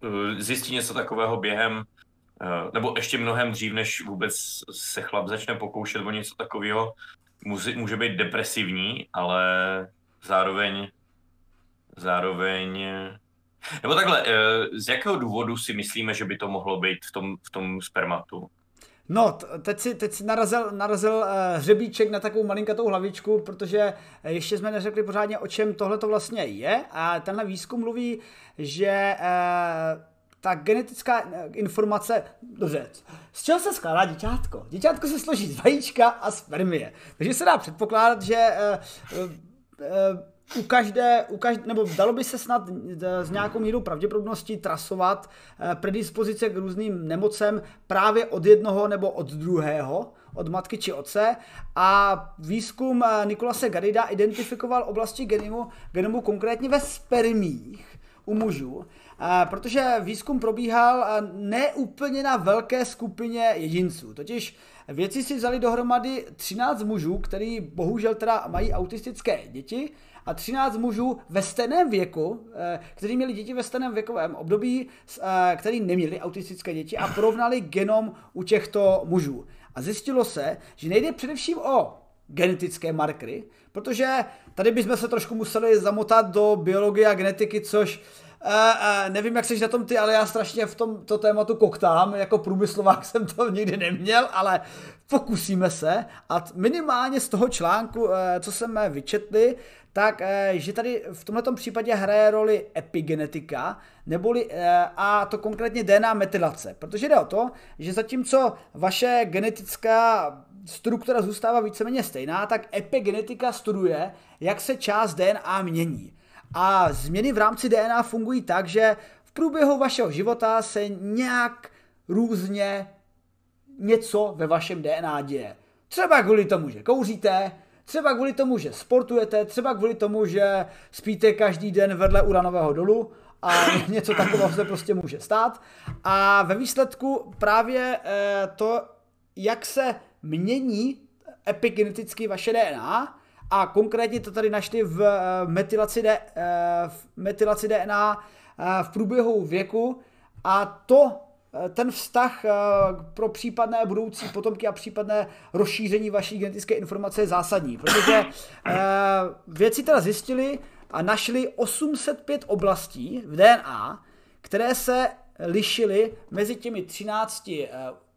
B: eh, zjistí něco takového během, eh, nebo ještě mnohem dřív, než vůbec se chlap začne pokoušet o něco takového, může, může být depresivní, ale zároveň zároveň nebo takhle, eh, z jakého důvodu si myslíme, že by to mohlo být v tom, v tom spermatu?
A: No, teď si, teď si narazil, narazil uh, hřebíček na takovou malinkatou hlavičku, protože ještě jsme neřekli pořádně, o čem tohle to vlastně je. A tenhle výzkum mluví, že uh, ta genetická informace, dobře, z čeho se skládá děťátko? Děťátko se složí z vajíčka a spermie. Takže se dá předpokládat, že uh, uh, u každé, u každé, nebo dalo by se snad s nějakou mírou pravděpodobnosti trasovat eh, predispozice k různým nemocem právě od jednoho nebo od druhého, od matky či otce. A výzkum eh, Nikolase Garida identifikoval oblasti genomu, genomu konkrétně ve spermích u mužů, eh, protože výzkum probíhal ne úplně na velké skupině jedinců. Totiž věci si vzali dohromady 13 mužů, který bohužel teda mají autistické děti, a 13 mužů ve stejném věku, eh, kteří měli děti ve stejném věkovém období, eh, který neměli autistické děti a porovnali genom u těchto mužů. A zjistilo se, že nejde především o genetické markery, protože tady bychom se trošku museli zamotat do biologie a genetiky, což Uh, uh, nevím, jak jsi na tom ty, ale já strašně v tomto tématu koktám. Jako průmyslovák jsem to nikdy neměl, ale pokusíme se. A minimálně z toho článku, uh, co jsme vyčetli, tak eh, že tady v tomto případě hraje roli epigenetika, neboli, eh, a to konkrétně DNA metylace. Protože jde o to, že zatímco vaše genetická struktura zůstává víceméně stejná, tak epigenetika studuje, jak se část DNA mění. A změny v rámci DNA fungují tak, že v průběhu vašeho života se nějak různě něco ve vašem DNA děje. Třeba kvůli tomu, že kouříte, Třeba kvůli tomu, že sportujete, třeba kvůli tomu, že spíte každý den vedle uranového dolu a něco takového se prostě může stát. A ve výsledku právě eh, to, jak se mění epigeneticky vaše DNA, a konkrétně to tady našli v eh, metylaci, D, eh, v metylaci DNA v průběhu věku a to ten vztah eh, pro případné budoucí potomky a případné rozšíření vaší genetické informace je zásadní, protože eh, věci teda zjistili a našli 805 oblastí v DNA, které se lišily mezi těmi 13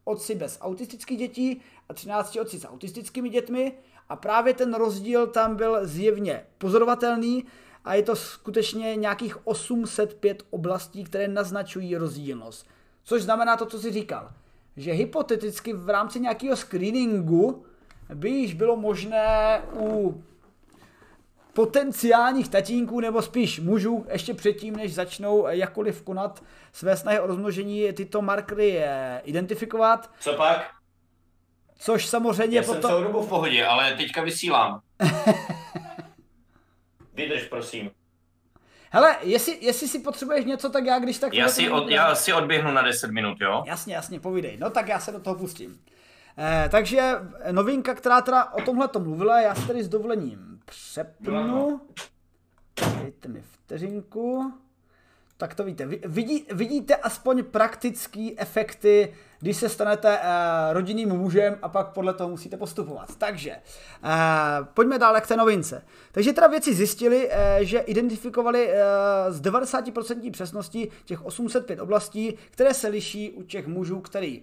A: otci bez autistických dětí a 13 otci s autistickými dětmi a právě ten rozdíl tam byl zjevně pozorovatelný a je to skutečně nějakých 805 oblastí, které naznačují rozdílnost. Což znamená to, co jsi říkal. Že hypoteticky v rámci nějakého screeningu by již bylo možné u potenciálních tatínků nebo spíš mužů ještě předtím, než začnou jakkoliv konat své snahy o rozmnožení, tyto markery eh, identifikovat.
B: Co pak?
A: Což samozřejmě
B: Já potom... jsem celou dobu v pohodě, ale teďka vysílám. Vydrž, prosím.
A: Hele, jestli, jestli si potřebuješ něco, tak já když tak...
B: Já si, od, já si odběhnu na 10 minut, jo?
A: Jasně, jasně, povídej. No tak já se do toho pustím. Eh, takže novinka, která teda o tomhle to mluvila, já si tady s dovolením přepnu. Dejte mi vteřinku. Tak to víte. Vidí, vidíte aspoň praktické efekty když se stanete uh, rodinným mužem a pak podle toho musíte postupovat. Takže uh, pojďme dále k té novince. Takže teda věci zjistili, uh, že identifikovali z 90% přesností těch 805 oblastí, které se liší u těch mužů, který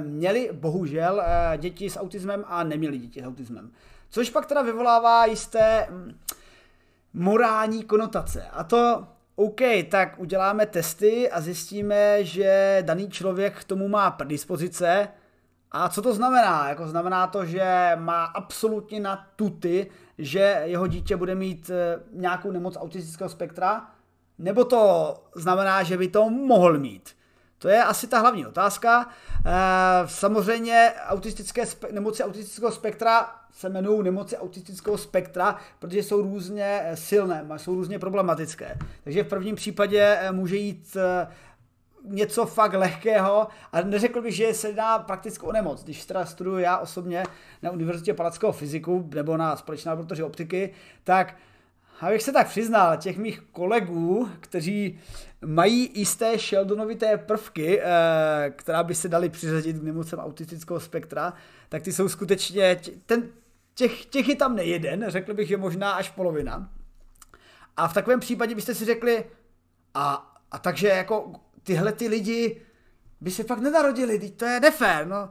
A: měli bohužel děti s autismem a neměli děti s autismem. Což pak teda vyvolává jisté mm, morální konotace. A to, OK, tak uděláme testy a zjistíme, že daný člověk k tomu má predispozice. A co to znamená? Jako znamená to, že má absolutně na tuty, že jeho dítě bude mít eh, nějakou nemoc autistického spektra? Nebo to znamená, že by to mohl mít? To je asi ta hlavní otázka. Eh, samozřejmě autistické spe- nemoci autistického spektra se jmenují nemoci autistického spektra, protože jsou různě eh, silné, jsou různě problematické. Takže v prvním případě eh, může jít něco fakt lehkého a neřekl bych, že se dá praktickou nemoc. Když teda studuju já osobně na Univerzitě Palackého fyziku nebo na společné laboratoři optiky, tak abych se tak přiznal, těch mých kolegů, kteří mají jisté Sheldonovité prvky, eh, která by se daly přiřadit k nemocem autistického spektra, tak ty jsou skutečně, ten, těch, těch je tam nejeden, řekl bych, že možná až polovina. A v takovém případě byste si řekli, a, a takže jako tyhle ty lidi by se fakt nenarodili, to je nefér, no.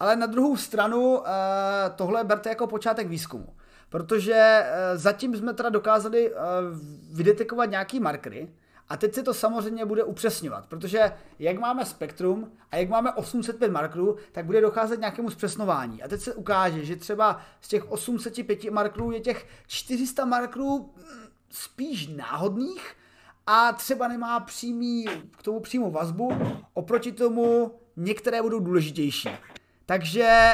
A: Ale na druhou stranu eh, tohle berte jako počátek výzkumu. Protože eh, zatím jsme teda dokázali vydetekovat nějaký markery, a teď se to samozřejmě bude upřesňovat, protože jak máme spektrum a jak máme 805 markerů, tak bude docházet nějakému zpřesnování. A teď se ukáže, že třeba z těch 805 markerů je těch 400 markerů mm, spíš náhodných a třeba nemá přímý, k tomu přímou vazbu, oproti tomu některé budou důležitější. Takže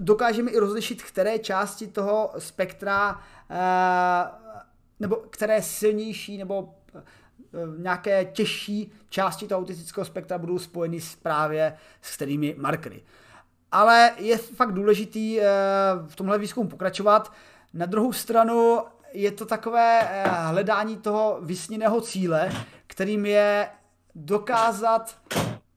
A: dokážeme i rozlišit, které části toho spektra, eh, nebo které silnější nebo Eh, nějaké těžší části toho autistického spektra budou spojeny s právě s kterými markery. Ale je fakt důležitý eh, v tomhle výzkumu pokračovat. Na druhou stranu je to takové hledání toho vysněného cíle, kterým je dokázat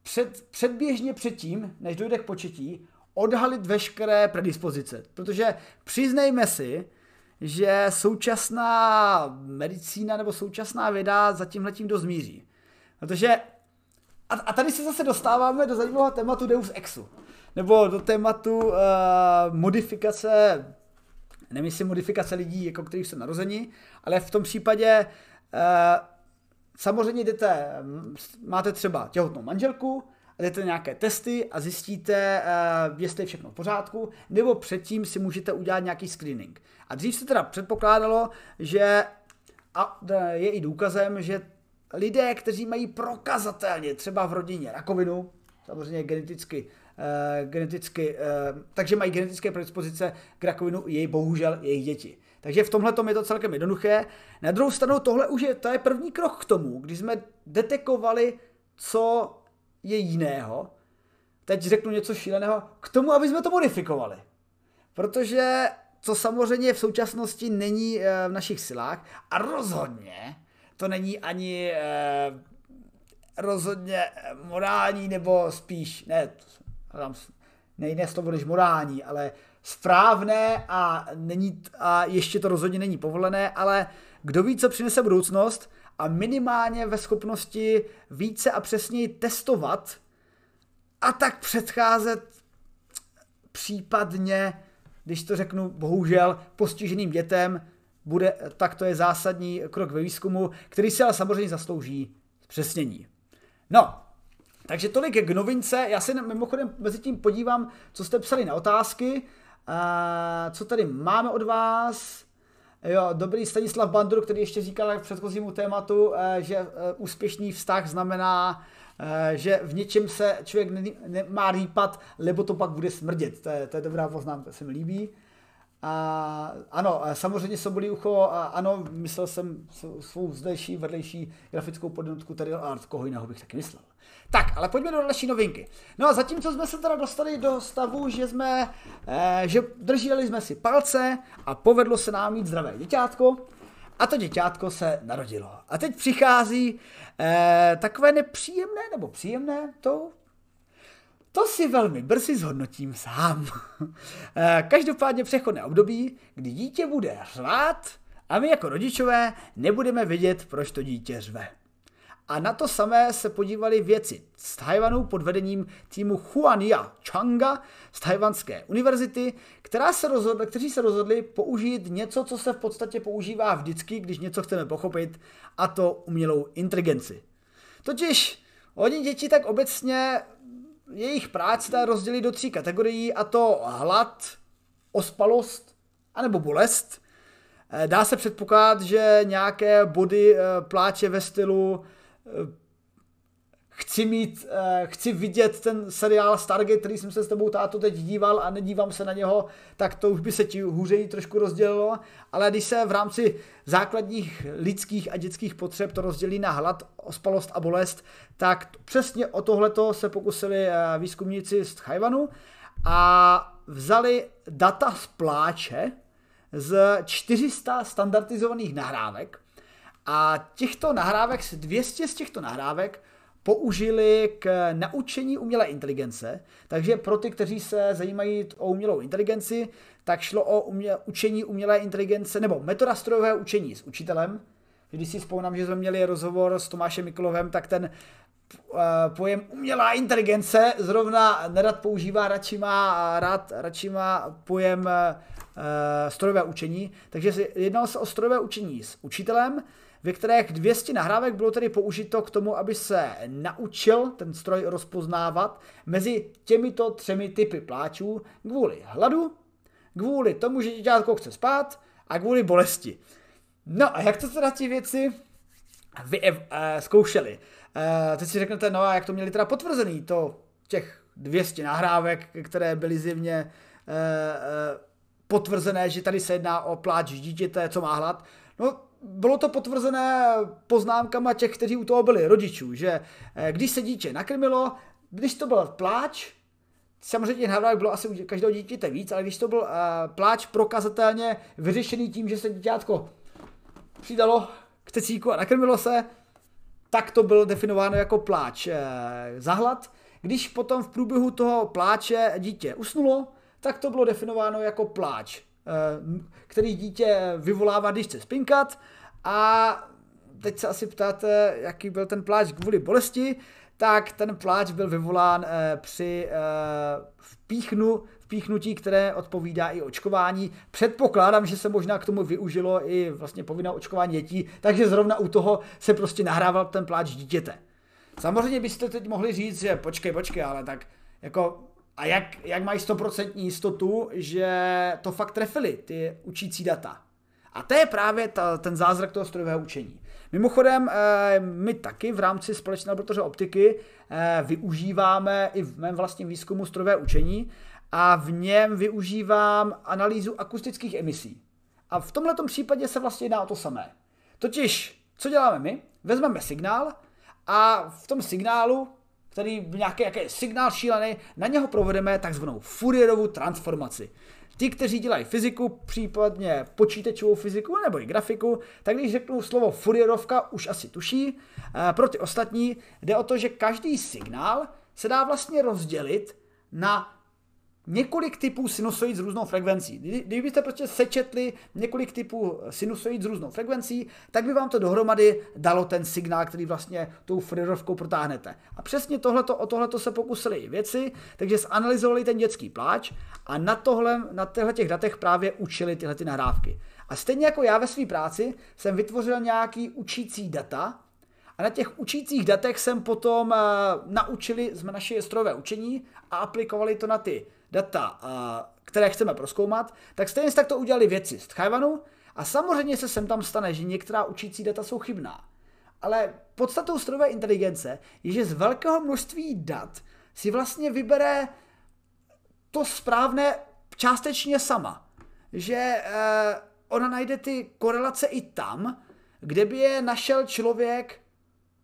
A: před, předběžně předtím, než dojde k početí, odhalit veškeré predispozice. Protože přiznejme si, že současná medicína nebo současná věda za tímhletím dost míří. Protože a, a tady se zase dostáváme do zajímavého tématu Deus Exu. Nebo do tématu uh, modifikace, nemyslím modifikace lidí, jako kterých jsou narozeni, ale v tom případě uh, samozřejmě jdete, máte třeba těhotnou manželku, jdete nějaké testy a zjistíte, uh, jestli je všechno v pořádku, nebo předtím si můžete udělat nějaký screening. A dřív se teda předpokládalo, že a je i důkazem, že lidé, kteří mají prokazatelně třeba v rodině rakovinu, samozřejmě geneticky, uh, geneticky takže mají genetické predispozice k rakovinu, jej bohužel jejich děti. Takže v tomhle je to celkem jednoduché. Na druhou stranu tohle už je, to je první krok k tomu, když jsme detekovali, co je jiného. Teď řeknu něco šíleného, k tomu, aby jsme to modifikovali. Protože co samozřejmě v současnosti není eh, v našich silách a rozhodně to není ani eh, rozhodně morální nebo spíš, ne, ne jiné slovo než morální, ale správné a, není, a ještě to rozhodně není povolené, ale kdo ví, co přinese budoucnost a minimálně ve schopnosti více a přesněji testovat a tak předcházet případně když to řeknu bohužel postiženým dětem, bude, tak to je zásadní krok ve výzkumu, který si ale samozřejmě zaslouží zpřesnění. No, takže tolik k novince. Já se mimochodem mezi tím podívám, co jste psali na otázky. A co tady máme od vás? Jo, dobrý Stanislav Bandur, který ještě říkal k předchozímu tématu, eh, že eh, úspěšný vztah znamená Eh, že v něčem se člověk nemá rýpat, lebo to pak bude smrdět. To je, to je dobrá poznámka, se mi líbí. A, ano, samozřejmě Sobolí ucho, a, ano, myslel jsem svou zdejší, vedlejší grafickou podnotku tady art, koho jiného bych taky myslel. Tak, ale pojďme do další novinky. No a zatímco jsme se teda dostali do stavu, že jsme, eh, že drželi jsme si palce a povedlo se nám mít zdravé děťátko, a to děťátko se narodilo. A teď přichází eh, takové nepříjemné, nebo příjemné, to, to si velmi brzy zhodnotím sám. eh, každopádně přechodné období, kdy dítě bude řvát a my jako rodičové nebudeme vědět, proč to dítě řve. A na to samé se podívali věci z Tajvanu pod vedením týmu Huania Changa z Tajvanské univerzity, která se rozhodli, kteří se rozhodli použít něco, co se v podstatě používá vždycky, když něco chceme pochopit, a to umělou inteligenci. Totiž oni děti tak obecně jejich práce rozdělí do tří kategorií, a to hlad, ospalost, anebo bolest. Dá se předpokládat, že nějaké body eh, pláče ve stylu chci mít, chci vidět ten seriál Stargate, který jsem se s tebou táto teď díval a nedívám se na něho, tak to už by se ti hůřeji trošku rozdělilo, ale když se v rámci základních lidských a dětských potřeb to rozdělí na hlad, ospalost a bolest, tak přesně o tohleto se pokusili výzkumníci z Tchajvanu a vzali data z pláče, z 400 standardizovaných nahrávek a těchto nahrávek, 200 z těchto nahrávek použili k naučení umělé inteligence. Takže pro ty, kteří se zajímají o umělou inteligenci, tak šlo o umě, učení umělé inteligence nebo metoda strojového učení s učitelem. Když si vzpomínám, že jsme měli rozhovor s Tomášem Mikulovem, tak ten eh, pojem umělá inteligence zrovna nerad používá, radši má, rád, radši má pojem eh, strojové učení, takže jednalo se o strojové učení s učitelem, ve kterých 200 nahrávek bylo tedy použito k tomu, aby se naučil ten stroj rozpoznávat mezi těmito třemi typy pláčů kvůli hladu, kvůli tomu, že děťátko chce spát a kvůli bolesti. No a jak to teda ti věci vy, uh, zkoušeli? Uh, teď si řeknete, no a jak to měli teda potvrzený, to těch 200 nahrávek, které byly zjevně uh, potvrzené, že tady se jedná o pláč dítěte, co má hlad. No, bylo to potvrzené poznámkama těch, kteří u toho byli, rodičů, že eh, když se dítě nakrmilo, když to byl pláč, samozřejmě nahrávek bylo asi u každého dítěte víc, ale když to byl uh, pláč prokazatelně vyřešený tím, že se dítětko přidalo k tecíku a nakrmilo se, tak to bylo definováno jako pláč uh, za hlad. Když potom v průběhu toho pláče dítě usnulo, tak to bylo definováno jako pláč, eh, který dítě vyvolává, když chce spinkat a teď se asi ptáte, jaký byl ten pláč kvůli bolesti, tak ten pláč byl vyvolán eh, při eh, vpíchnu, vpíchnutí, které odpovídá i očkování. Předpokládám, že se možná k tomu využilo i vlastně povinné očkování dětí, takže zrovna u toho se prostě nahrával ten pláč dítěte. Samozřejmě byste teď mohli říct, že počkej, počkej, ale tak jako a jak, jak mají 100% jistotu, že to fakt trefili, ty učící data. A to je právě ta, ten zázrak toho strojového učení. Mimochodem, eh, my taky v rámci společné laboratoře optiky eh, využíváme i v mém vlastním výzkumu strojové učení a v něm využívám analýzu akustických emisí. A v tomto případě se vlastně jedná o to samé. Totiž, co děláme my? Vezmeme signál a v tom signálu který nějaký jaký signál šílený, na něho provedeme takzvanou Fourierovu transformaci. Ti, kteří dělají fyziku, případně počítačovou fyziku nebo i grafiku, tak když řeknu slovo Fourierovka, už asi tuší. Eh, pro ty ostatní jde o to, že každý signál se dá vlastně rozdělit na několik typů sinusoid s různou frekvencí. Kdybyste prostě sečetli několik typů sinusoid s různou frekvencí, tak by vám to dohromady dalo ten signál, který vlastně tou Fourierovkou protáhnete. A přesně tohleto, o tohleto se pokusili i věci, takže zanalizovali ten dětský pláč a na, tohle, na těchto těch datech právě učili tyhle ty nahrávky. A stejně jako já ve své práci jsem vytvořil nějaký učící data, a na těch učících datech jsem potom uh, naučili, jsme naše strojové učení a aplikovali to na ty data, které chceme proskoumat, tak stejně tak to udělali věci z Tchajvanu a samozřejmě se sem tam stane, že některá učící data jsou chybná. Ale podstatou strojové inteligence je, že z velkého množství dat si vlastně vybere to správné částečně sama. Že eh, ona najde ty korelace i tam, kde by je našel člověk,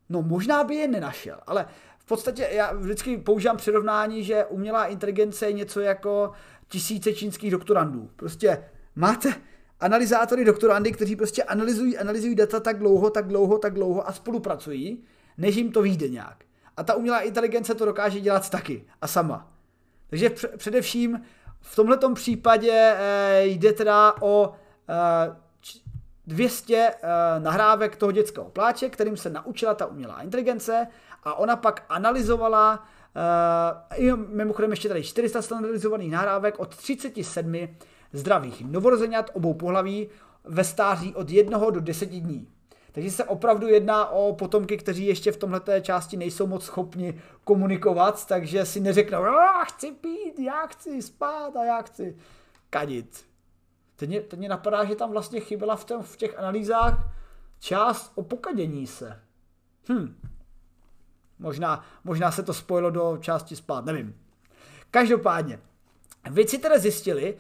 A: no možná by je nenašel, ale podstatě já vždycky používám přirovnání, že umělá inteligence je něco jako tisíce čínských doktorandů. Prostě máte analyzátory doktorandy, kteří prostě analyzují, analyzují data tak dlouho, tak dlouho, tak dlouho a spolupracují, než jim to vyjde nějak. A ta umělá inteligence to dokáže dělat taky a sama. Takže především v tomto případě eh, jde teda o eh, 200 uh, nahrávek toho dětského pláče, kterým se naučila ta umělá inteligence a ona pak analyzovala uh, mimochodem ještě tady 400 standardizovaných nahrávek od 37 zdravých novorozenat obou pohlaví ve stáří od 1 do 10 dní. Takže se opravdu jedná o potomky, kteří ještě v tomhle části nejsou moc schopni komunikovat, takže si neřeknou, já chci pít, já chci spát a já chci kadit. Teď mě, teď mě napadá, že tam vlastně chyběla v, tom, v těch analýzách část o pokadění se. Hm. Možná, možná se to spojilo do části spát, nevím. Každopádně, Vědci teda zjistili uh,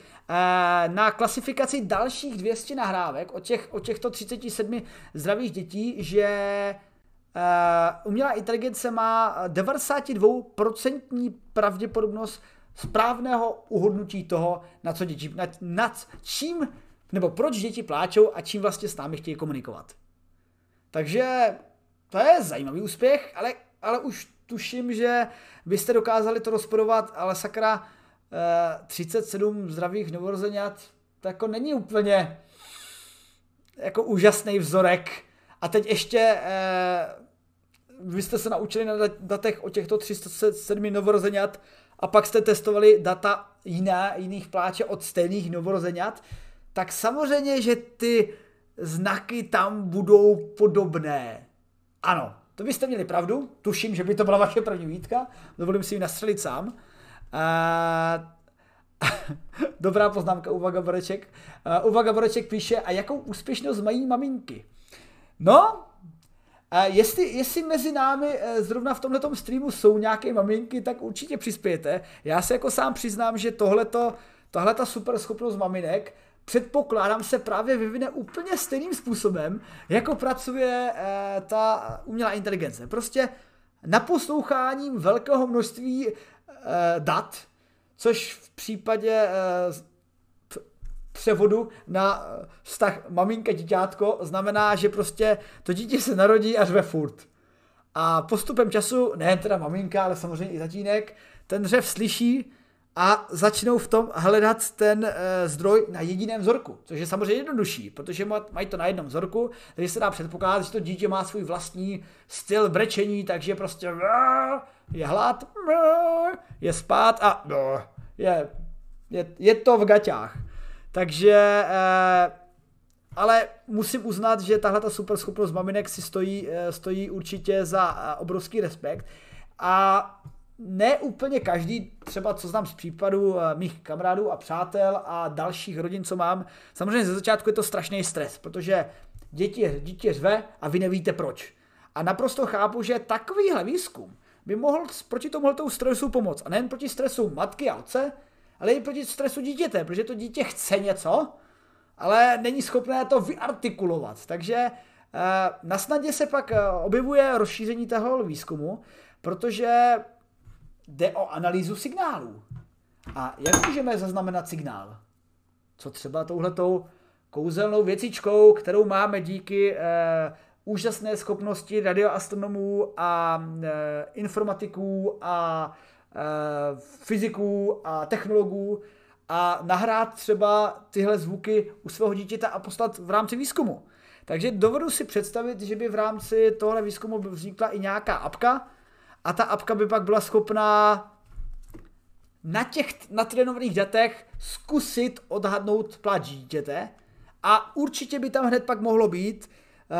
A: na klasifikaci dalších 200 nahrávek od, těch, od těchto 37 zdravých dětí, že uh, umělá inteligence má 92% pravděpodobnost správného uhodnutí toho, na co děti, nad, nad čím, nebo proč děti pláčou a čím vlastně s námi chtějí komunikovat. Takže to je zajímavý úspěch, ale, ale už tuším, že byste dokázali to rozporovat, ale sakra, 37 eh, zdravých novorozenat, to jako není úplně jako úžasný vzorek. A teď ještě eh, vy jste se naučili na datech o těchto 307 novorozenat a pak jste testovali data jiné, jiných pláče od stejných novorozenat, tak samozřejmě, že ty znaky tam budou podobné. Ano, to byste měli pravdu, tuším, že by to byla vaše první výtka, dovolím si ji nastřelit sám. Uh, dobrá poznámka, Uvaga Boreček. Uh, Uvaga Boreček píše, a jakou úspěšnost mají maminky? No, a jestli, jestli mezi námi eh, zrovna v tomto streamu jsou nějaké maminky, tak určitě přispějete. Já se jako sám přiznám, že tohleto, tahle ta super schopnost maminek předpokládám se právě vyvine úplně stejným způsobem, jako pracuje eh, ta umělá inteligence. Prostě naposloucháním velkého množství Eh, dat, což v případě eh, převodu na vztah maminka dítětko znamená, že prostě to dítě se narodí a řve furt. A postupem času, ne teda maminka, ale samozřejmě i tatínek, ten řev slyší a začnou v tom hledat ten e, zdroj na jediném vzorku, což je samozřejmě jednodušší, protože mají to na jednom vzorku, takže se dá předpokládat, že to dítě má svůj vlastní styl brečení, takže prostě je hlad, je spát a je, je, je to v gaťách. Takže, e, ale musím uznat, že tahle ta super schopnost maminek si stojí, e, stojí určitě za obrovský respekt a ne úplně každý, třeba co znám z případu eh, mých kamarádů a přátel a dalších rodin, co mám, samozřejmě ze začátku je to strašný stres, protože děti, dítě řve a vy nevíte proč. A naprosto chápu, že takovýhle výzkum by mohl proti tomuto stresu pomoct. A nejen proti stresu matky a otce, ale i proti stresu dítěte, protože to dítě chce něco, ale není schopné to vyartikulovat. Takže eh, na snadě se pak eh, objevuje rozšíření toho výzkumu, protože jde o analýzu signálů. A jak můžeme zaznamenat signál? Co třeba touhletou kouzelnou věcičkou, kterou máme díky eh, úžasné schopnosti radioastronomů a eh, informatiků a eh, fyziků a technologů a nahrát třeba tyhle zvuky u svého dítěta a poslat v rámci výzkumu. Takže dovedu si představit, že by v rámci tohle výzkumu vznikla i nějaká apka, a ta apka by pak byla schopná na těch natrénovaných datech zkusit odhadnout pláč dítěte a určitě by tam hned pak mohlo být uh,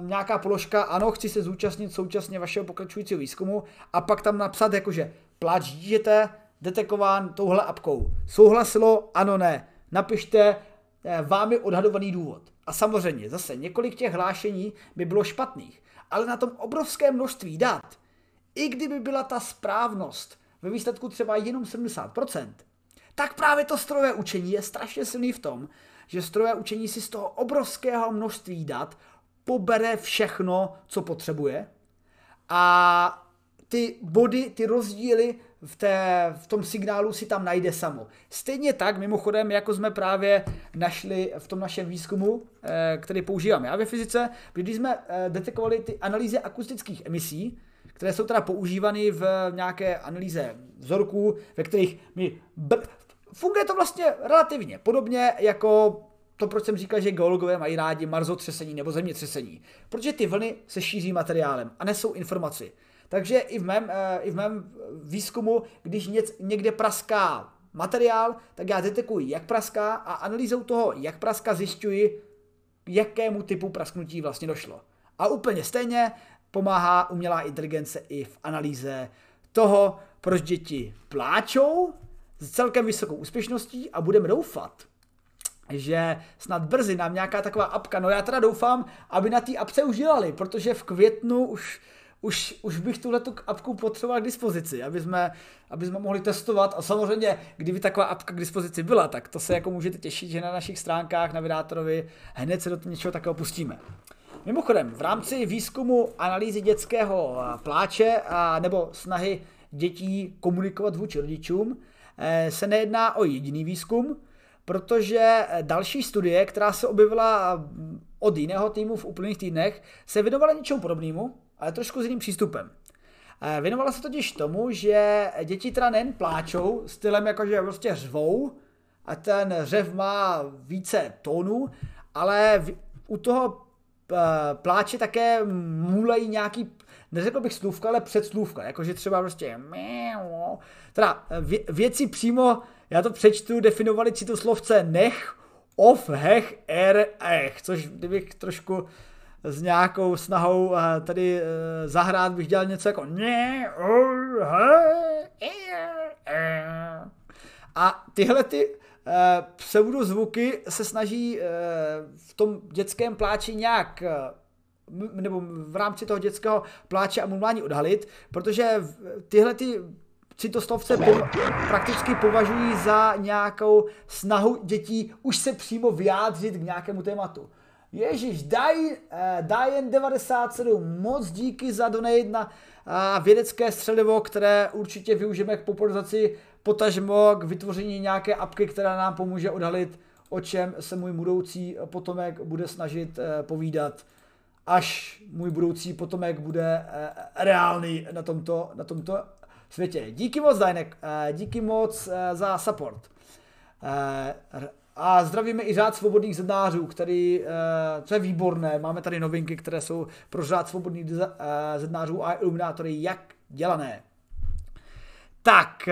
A: uh, nějaká položka, ano, chci se zúčastnit současně vašeho pokračujícího výzkumu a pak tam napsat jakože pláč dítěte detekován touhle apkou. Souhlasilo? Ano, ne. Napište uh, vámi odhadovaný důvod. A samozřejmě zase několik těch hlášení by bylo špatných, ale na tom obrovské množství dat i kdyby byla ta správnost ve výsledku třeba jenom 70%, tak právě to strojové učení je strašně silný v tom, že strojové učení si z toho obrovského množství dat pobere všechno, co potřebuje a ty body, ty rozdíly v, té, v tom signálu si tam najde samo. Stejně tak, mimochodem, jako jsme právě našli v tom našem výzkumu, eh, který používám já ve fyzice, když jsme eh, detekovali ty analýzy akustických emisí, které jsou teda používány v nějaké analýze vzorků, ve kterých mi br- funguje to vlastně relativně podobně jako to, proč jsem říkal, že geologové mají rádi marzotřesení nebo zemětřesení. Protože ty vlny se šíří materiálem a nesou informaci. Takže i v mém, eh, i v mém výzkumu, když něc, někde praská materiál, tak já detekuji, jak praská a analýzou toho, jak praská, zjišťuji, jakému typu prasknutí vlastně došlo. A úplně stejně pomáhá umělá inteligence i v analýze toho, proč děti pláčou s celkem vysokou úspěšností a budeme doufat, že snad brzy nám nějaká taková apka, no já teda doufám, aby na té apce už dělali, protože v květnu už, už, už bych tuhle tu apku potřeboval k dispozici, aby jsme, aby jsme mohli testovat a samozřejmě, kdyby taková apka k dispozici byla, tak to se jako můžete těšit, že na našich stránkách na Vydátorovi hned se do něčeho takového pustíme. Mimochodem, v rámci výzkumu analýzy dětského pláče a, nebo snahy dětí komunikovat vůči rodičům eh, se nejedná o jediný výzkum, protože další studie, která se objevila od jiného týmu v úplných týdnech, se věnovala něčemu podobnému, ale trošku s jiným přístupem. Eh, věnovala se totiž tomu, že děti teda nejen pláčou, stylem jakože prostě řvou, a ten řev má více tónů, ale u toho eh, pláče také můlejí nějaký, neřekl bych slůvka, ale předslůvka, jakože třeba prostě teda věci přímo já to přečtu, definovali citoslovce nech, of, hech, er, ech, což kdybych trošku s nějakou snahou eh, tady eh, zahrát bych dělal něco jako ne, a tyhle ty eh, pseudozvuky se snaží v tom dětském pláči nějak nebo v rámci toho dětského pláče a mumlání odhalit, protože tyhle ty citoslovce po, prakticky považují za nějakou snahu dětí už se přímo vyjádřit k nějakému tématu. Ježíš, daj, daj jen 97, moc díky za donate na vědecké střelivo, které určitě využijeme k popularizaci, potažmo k vytvoření nějaké apky, která nám pomůže odhalit, o čem se můj budoucí potomek bude snažit eh, povídat, až můj budoucí potomek bude eh, reálný na tomto, na tomto světě. Díky moc, Dajnek, eh, díky moc za support. A zdravíme i řád svobodných zednářů, který, co je výborné, máme tady novinky, které jsou pro řád svobodných zednářů a iluminátory jak dělané. Tak,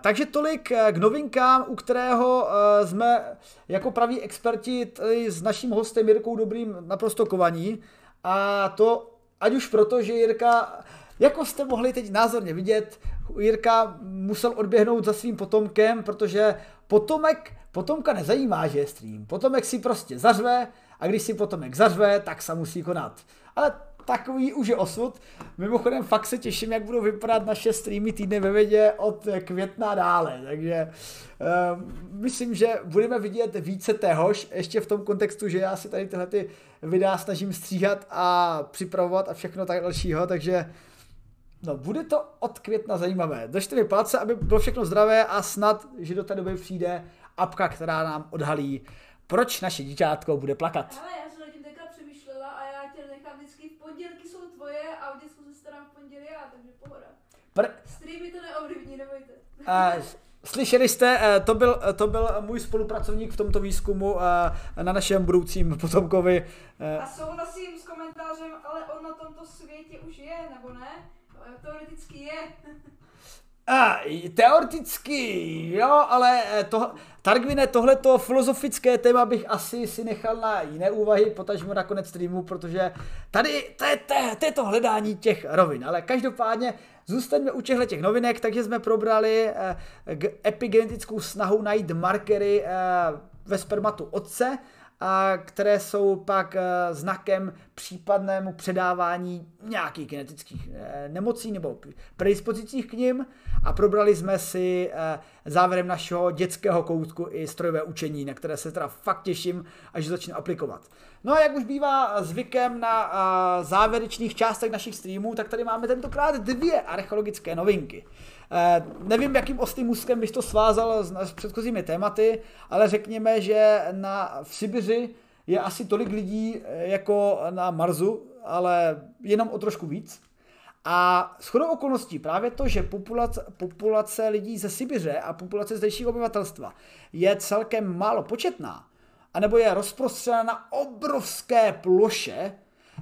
A: takže tolik k novinkám, u kterého jsme jako praví experti s naším hostem Jirkou Dobrým naprosto kovaní. A to ať už proto, že Jirka jako jste mohli teď názorně vidět, Jirka musel odběhnout za svým potomkem, protože potomek, potomka nezajímá, že je stream. Potomek si prostě zařve a když si potomek zařve, tak se musí konat. Ale takový už je osud. Mimochodem fakt se těším, jak budou vypadat naše streamy týdny ve vědě od května dále. Takže uh, myslím, že budeme vidět více téhož, ještě v tom kontextu, že já si tady tyhle ty videa snažím stříhat a připravovat a všechno tak dalšího, takže No, bude to od května zajímavé. Držte mi palce, aby bylo všechno zdravé a snad, že do té doby přijde apka, která nám odhalí, proč naše děťátko bude plakat.
E: Ale já jsem na tím teďka přemýšlela a já tě nechám vždycky v tvoje a v dětsku se starám v pondělí já, takže pohoda. Pr- Streamy to neovlivní, nebojte.
A: Uh, Slyšeli jste, eh, to byl, to byl můj spolupracovník v tomto výzkumu eh, na našem budoucím potomkovi.
E: A souhlasím s komentářem, ale on na tomto světě už je, nebo ne? teoreticky je.
A: A, teoreticky, jo, ale eh, to, Targvine, tohleto filozofické téma bych asi si nechal na jiné úvahy, potažmo na konec streamu, protože tady to je, to, to je to hledání těch rovin, ale každopádně zůstaňme u těchto těch novinek, takže jsme probrali eh, epigenetickou snahu najít markery eh, ve spermatu otce, které jsou pak eh, znakem případnému předávání nějakých genetických eh, nemocí nebo predispozicích k ním a probrali jsme si eh, závěrem našeho dětského koutku i strojové učení, na které se teda fakt těším, až začnu aplikovat. No a jak už bývá zvykem na závěrečných částech našich streamů, tak tady máme tentokrát dvě archeologické novinky. Eh, nevím, jakým ostým úzkem bych to svázal s, s předchozími tématy, ale řekněme, že na, v Sibiři je asi tolik lidí eh, jako na Marsu, ale jenom o trošku víc. A shodou okolností právě to, že populace, populace lidí ze Sibiře a populace zdejšího obyvatelstva je celkem málo početná, anebo je rozprostřena na obrovské ploše,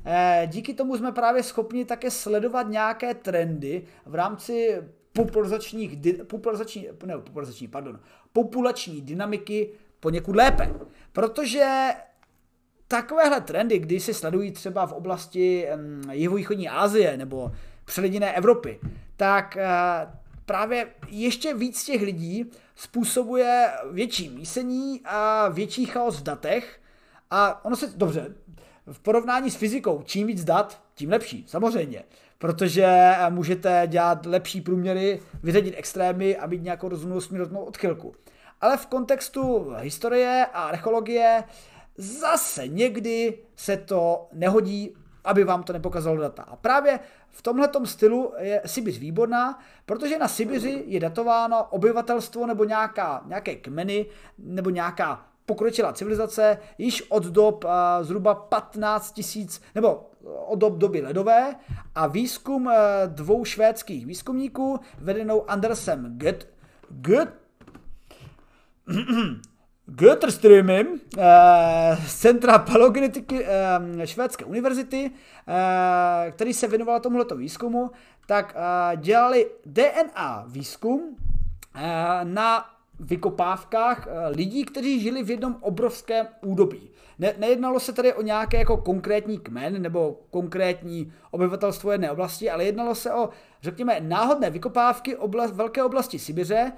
A: eh, díky tomu jsme právě schopni také sledovat nějaké trendy v rámci populačních, populační, ne, populační, pardon, populační dynamiky poněkud lépe. Protože takovéhle trendy, kdy se sledují třeba v oblasti jihovýchodní Asie nebo přelidiné Evropy, tak eh, právě ještě víc těch lidí způsobuje větší mísení a větší chaos v datech a ono se, dobře, v porovnání s fyzikou, čím víc dat, tím lepší, samozřejmě, protože můžete dělat lepší průměry, vyřadit extrémy a mít nějakou rozumnou směrotnou odchylku. Ale v kontextu historie a archeologie zase někdy se to nehodí, aby vám to nepokázalo data. A právě v tomhle stylu je Sibiř výborná, protože na Sibiři je datováno obyvatelstvo nebo nějaká, nějaké kmeny nebo nějaká pokročilá civilizace již od dob uh, zhruba 15 tisíc, nebo od dob doby ledové a výzkum uh, dvou švédských výzkumníků vedenou Andersem Göt, Göt, Götterströmem eh, z Centra paleogenetiky eh, Švédské univerzity, eh, který se věnoval tomuto výzkumu, tak dělali DNA výzkum na vykopávkách lidí, kteří žili v jednom obrovském údobí. Ne, nejednalo se tady o nějaké jako konkrétní kmen nebo konkrétní obyvatelstvo jedné oblasti, ale jednalo se o, řekněme, náhodné vykopávky oblast, velké oblasti Sibiře,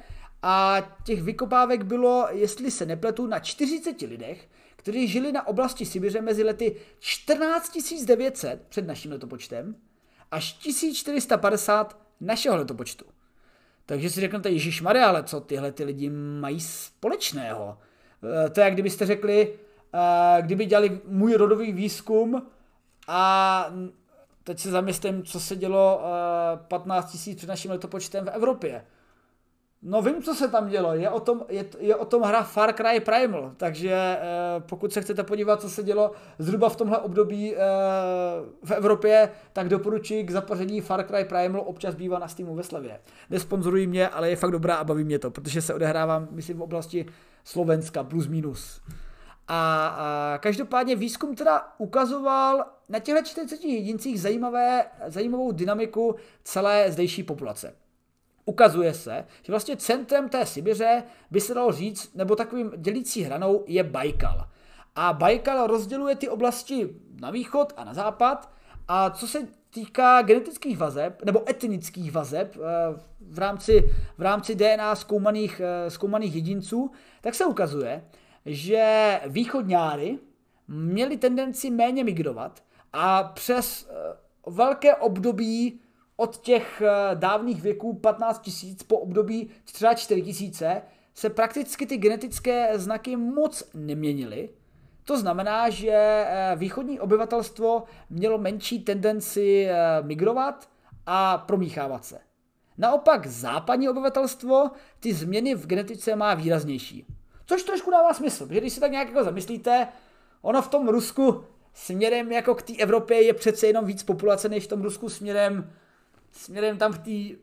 A: a těch vykopávek bylo, jestli se nepletu, na 40 lidech, kteří žili na oblasti Sibiře mezi lety 14 900 před naším letopočtem až 1450 našeho letopočtu. Takže si řeknete, Ježíš Maria, ale co tyhle ty lidi mají společného? Eh, to je, jak kdybyste řekli, eh, kdyby dělali můj rodový výzkum a teď se zamyslím, co se dělo 15 000 před naším letopočtem v Evropě. No vím, co se tam dělo. Je o tom, je, je o tom hra Far Cry Primal, takže eh, pokud se chcete podívat, co se dělo zhruba v tomhle období eh, v Evropě, tak doporučuji k zapaření Far Cry Primal, občas bývá na Steamu ve slevě. Nesponzorují mě, ale je fakt dobrá a baví mě to, protože se odehrávám, myslím, v oblasti Slovenska, plus minus. A, a každopádně výzkum teda ukazoval na těchto 40 jedincích zajímavé, zajímavou dynamiku celé zdejší populace ukazuje se, že vlastně centrem té Sibiře by se dalo říct, nebo takovým dělící hranou je Baikal. A Baikal rozděluje ty oblasti na východ a na západ a co se týká genetických vazeb nebo etnických vazeb eh, v rámci, v rámci DNA zkoumaných, eh, zkoumaných jedinců, tak se ukazuje, že východňáry měli tendenci méně migrovat a přes eh, velké období od těch eh, dávných věků 15 tisíc po období třeba 4 tisíce se prakticky ty genetické znaky moc neměnily. To znamená, že eh, východní obyvatelstvo mělo menší tendenci eh, migrovat a promíchávat se. Naopak západní obyvatelstvo ty změny v genetice má výraznější. Což trošku dává smysl, protože když si tak nějak jako zamyslíte, ono v tom Rusku směrem jako k té Evropě je přece jenom víc populace než v tom Rusku směrem směrem tam k, tý,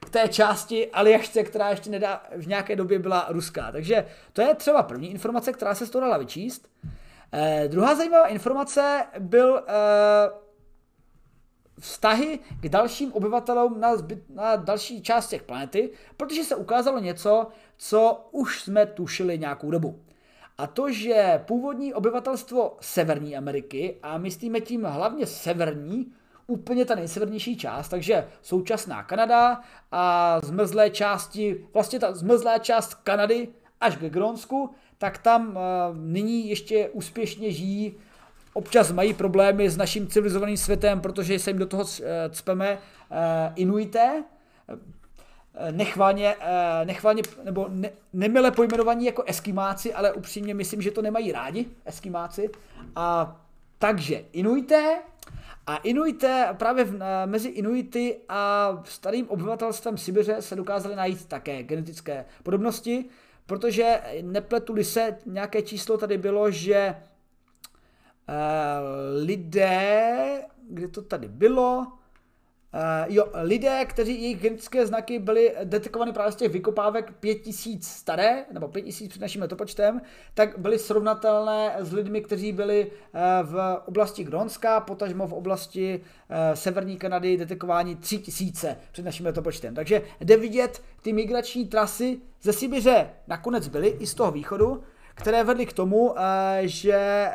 A: k té části Aljašce, která ještě nedá, v nějaké době byla ruská. Takže to je třeba první informace, která se z toho dala vyčíst. Eh, druhá zajímavá informace byl eh, vztahy k dalším obyvatelům na, zbyt, na další část těch planety, protože se ukázalo něco, co už jsme tušili nějakou dobu. A to, že původní obyvatelstvo Severní Ameriky, a myslíme tím hlavně severní, úplně ta nejsevernější část, takže současná Kanada a zmrzlé části, vlastně ta zmrzlá část Kanady až k Grónsku, tak tam uh, nyní ještě úspěšně žijí občas mají problémy s naším civilizovaným světem, protože se jim do toho eh, cpeme uh, Inuité, nechválně, nechválně nebo ne, nemile pojmenovaní jako eskimáci, ale upřímně myslím, že to nemají rádi, eskimáci. A takže Inuité a Inuité, právě v, mezi Inuity a starým obyvatelstvem Sibiře se dokázaly najít také genetické podobnosti, protože nepletuli se, nějaké číslo tady bylo, že uh, lidé, kde to tady bylo, Uh, jo, lidé, kteří jejich genetické znaky byly detekovány právě z těch vykopávek 5000 staré, nebo 5000 před naším letopočtem, tak byly srovnatelné s lidmi, kteří byli uh, v oblasti Grónska, potažmo v oblasti uh, severní Kanady detekováni 3000 před naším letopočtem. Takže jde vidět ty migrační trasy ze Sibiře nakonec byly i z toho východu, které vedly k tomu, že,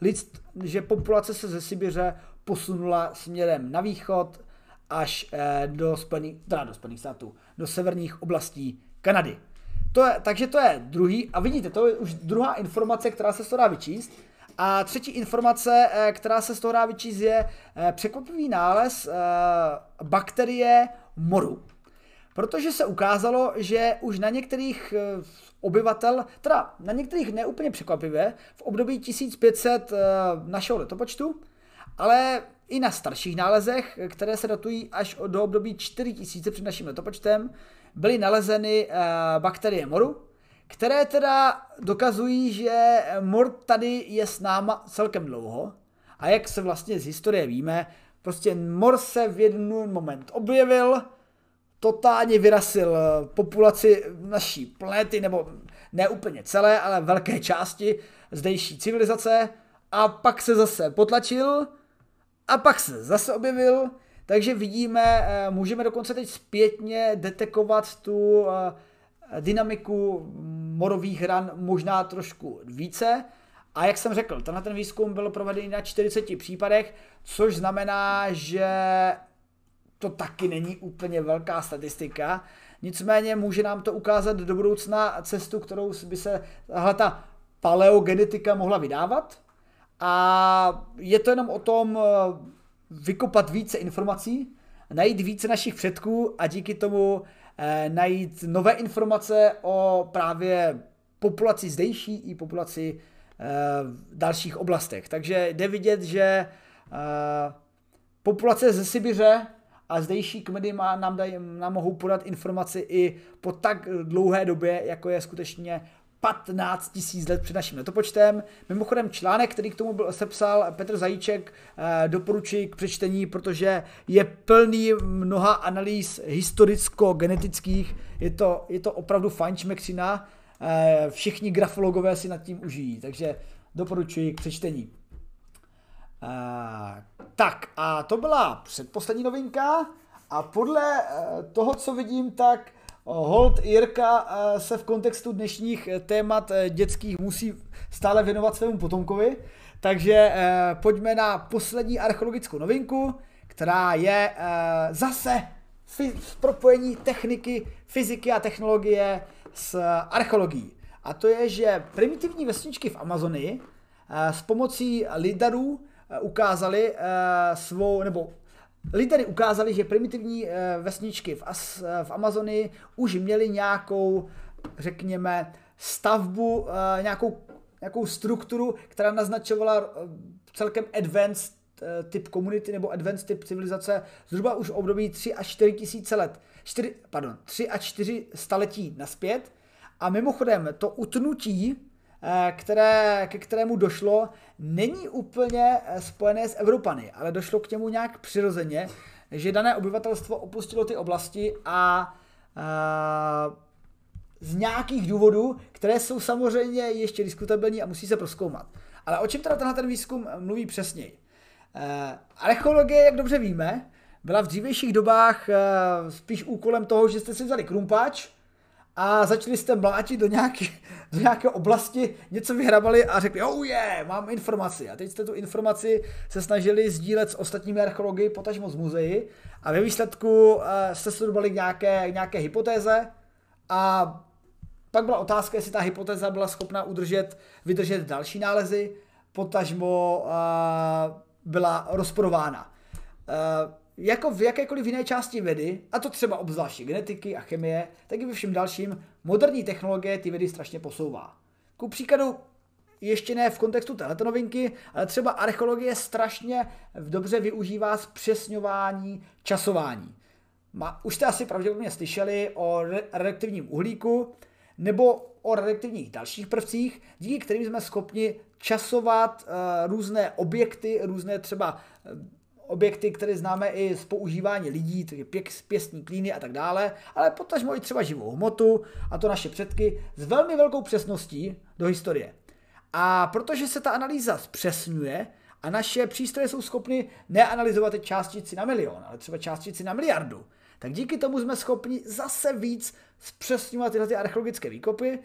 A: lid, že populace se ze Sibiře posunula směrem na východ, až eh, do Spojených, teda do Spojených států, do severních oblastí Kanady. To je, takže to je druhý, a vidíte, to je už druhá informace, která se z toho dá vyčíst. A třetí informace, eh, která se z toho dá vyčíst, je eh, překvapivý nález bakterie moru. Protože se ukázalo, že už na některých obyvatel, teda na některých neúplně překvapivě, v období 1500 našeho letopočtu, ale i na starších nálezech, které se datují až do období 4000 před naším letopočtem, byly nalezeny eh, bakterie moru, které teda dokazují, že mor tady je s náma celkem dlouho. A jak se vlastně z historie víme, prostě mor se v jeden moment objevil, totálně vyrasil populaci naší planety, nebo ne úplně celé, ale velké části zdejší civilizace a pak se zase potlačil a pak se zase objevil, takže vidíme, eh, můžeme dokonce teď zpětně detekovat tu eh, dynamiku morových ran možná trošku více. A jak jsem řekl, tenhle ten výzkum byl provedený na 40 případech, což znamená, že to taky není úplně velká statistika. Nicméně může nám to ukázat do budoucna cestu, kterou by se tahle ta paleogenetika mohla vydávat. A je to jenom o tom eh, vykopat více informací, najít více našich předků a díky tomu eh, najít nové informace o právě populaci zdejší i populaci eh, v dalších oblastech. Takže jde vidět, že populace ze Sibiře a zdejší kmeny má, nám, daj, nám mohou podat informaci i po tak dlouhé době, jako je skutečně 15 tisíc let před naším letopočtem. Mimochodem článek, který k tomu byl sepsal Petr Zajíček, eh, doporučuji k přečtení, protože je plný mnoha analýz historicko-genetických. Je to, je to opravdu fajn čmekřina. Eh, všichni grafologové si nad tím užijí, takže doporučuji k přečtení. Uh, tak a to byla předposlední novinka a podle toho, co vidím, tak Hold Jirka eh, se v kontextu dnešních eh, témat eh, dětských musí stále věnovat svému potomkovi, takže pojďme na poslední archeologickou novinku, která je zase v propojení techniky, fyziky a technologie s archeologií. A to je, že primitivní vesničky v Amazonii s pomocí lidarů ukázali svou, nebo Lidé ukázali, že primitivní eh, vesničky v, As, eh, v Amazonii už měly nějakou, řekněme, stavbu, eh, nějakou, nějakou strukturu, která naznačovala celkem advanced typ komunity nebo advanced typ civilizace zhruba už v období 3 až 4 tisíce let, 4, pardon, 3 až 4 staletí naspět. A mimochodem to utnutí Eh, které, ke kterému došlo, není úplně eh, spojené s Evropany, ale došlo k němu nějak přirozeně, že dané obyvatelstvo opustilo ty oblasti a, a eh, z nějakých důvodů, které jsou samozřejmě ještě diskutabilní a musí se proskoumat. Ale o čem teda tenhle ten výzkum mluví přesněji? archeologie, jak dobře víme, byla v dřívějších dobách spíš úkolem toho, že jste si vzali krumpáč, a začali jste mlátit do nějaké, do nějaké oblasti, něco vyhrabali a řekli, oh je, yeah, mám informaci. A teď jste tu informaci se snažili sdílet s ostatními archeology, potažmo z muzeí a ve výsledku uh, jste studovali nějaké, nějaké hypotéze a pak byla otázka, jestli ta hypotéza byla schopna udržet, vydržet další nálezy, potažmo uh, byla rozporována. Uh, jako v jakékoliv jiné části vědy, a to třeba obzvláště genetiky a chemie, tak i ve všem dalším, moderní technologie ty vědy strašně posouvá. Ku příkladu, ještě ne v kontextu této novinky, ale třeba archeologie strašně dobře využívá zpřesňování časování. Ma, už jste asi pravděpodobně slyšeli o radioaktivním uhlíku nebo o radioaktivních dalších prvcích, díky kterým jsme schopni časovat uh, různé objekty, různé třeba uh, objekty, které známe i z používání lidí, tedy pěk, pěstní klíny a tak dále, ale potažmo i třeba živou hmotu a to naše předky s velmi velkou přesností do historie. A protože se ta analýza zpřesňuje a naše přístroje jsou schopny neanalyzovat částici na milion, ale třeba částici na miliardu, tak díky tomu jsme schopni zase víc zpřesňovat tyhle ty archeologické výkopy,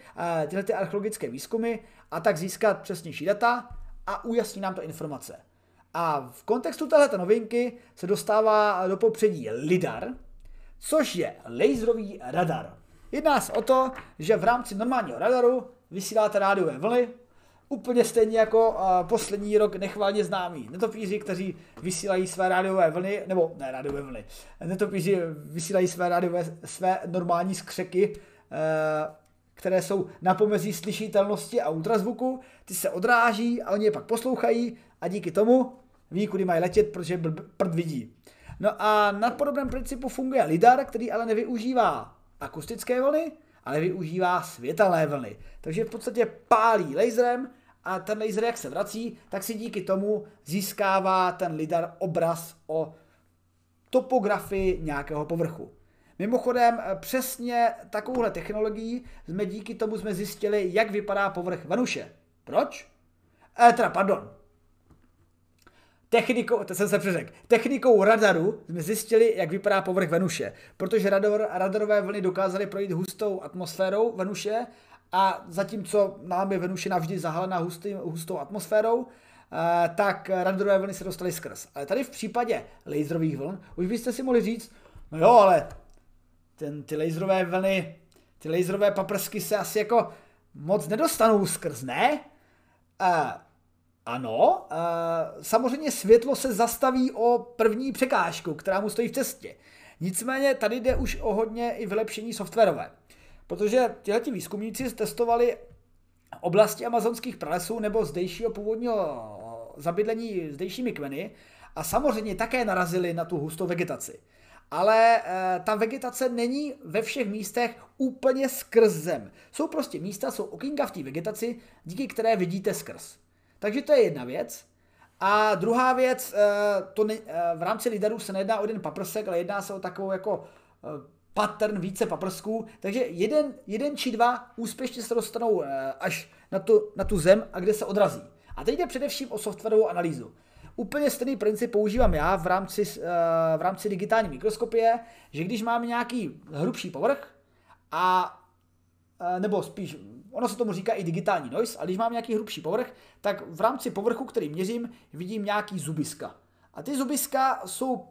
A: tyhle ty archeologické výzkumy a tak získat přesnější data a ujasní nám to informace. A v kontextu této novinky se dostává do popředí LIDAR, což je laserový radar. Jedná se o to, že v rámci normálního radaru vysíláte rádiové vlny, úplně stejně jako poslední rok nechválně známí netopíři, kteří vysílají své rádiové vlny, nebo ne rádiové vlny, netopíři vysílají své rádiové, své normální skřeky, uh, které jsou na pomezí slyšitelnosti a ultrazvuku, ty se odráží a oni je pak poslouchají a díky tomu ví, kudy mají letět, protože prd vidí. No a na podobném principu funguje lidar, který ale nevyužívá akustické vlny, ale využívá světelné vlny. Takže v podstatě pálí laserem a ten laser, jak se vrací, tak si díky tomu získává ten lidar obraz o topografii nějakého povrchu. Mimochodem, přesně takovouhle technologií jsme díky tomu jsme zjistili, jak vypadá povrch Venuše. Proč? E, teda, pardon, Technikou, to jsem se přeřekl, technikou radaru jsme zjistili, jak vypadá povrch Venuše, protože radar, radarové vlny dokázaly projít hustou atmosférou Venuše a zatímco nám je Venuše navždy zahalena hustý, hustou atmosférou, eh, tak radarové vlny se dostaly skrz. Ale tady v případě laserových vln, už byste si mohli říct, no jo, ale ten, ty laserové vlny, ty laserové paprsky se asi jako moc nedostanou skrz, ne? Uh, ano, samozřejmě světlo se zastaví o první překážku, která mu stojí v cestě. Nicméně tady jde už o hodně i vylepšení softwarové. Protože tihleti výzkumníci testovali oblasti amazonských pralesů nebo zdejšího původního zabydlení zdejšími kmeny a samozřejmě také narazili na tu hustou vegetaci. Ale e, ta vegetace není ve všech místech úplně skrz zem. Jsou prostě místa, jsou okinka v té vegetaci, díky které vidíte skrz. Takže to je jedna věc. A druhá věc, eh, to ne, eh, v rámci liderů se nejedná o jeden paprsek, ale jedná se o takovou jako eh, pattern více paprsků, takže jeden, jeden či dva úspěšně se dostanou až na tu, na tu zem a kde se odrazí. A teď jde především o softwarovou analýzu. Úplně stejný princip používám já v rámci, v rámci digitální mikroskopie, že když máme nějaký hrubší povrch a nebo spíš Ono se tomu říká i digitální noise, ale když mám nějaký hrubší povrch, tak v rámci povrchu, který měřím, vidím nějaký zubiska. A ty zubiska jsou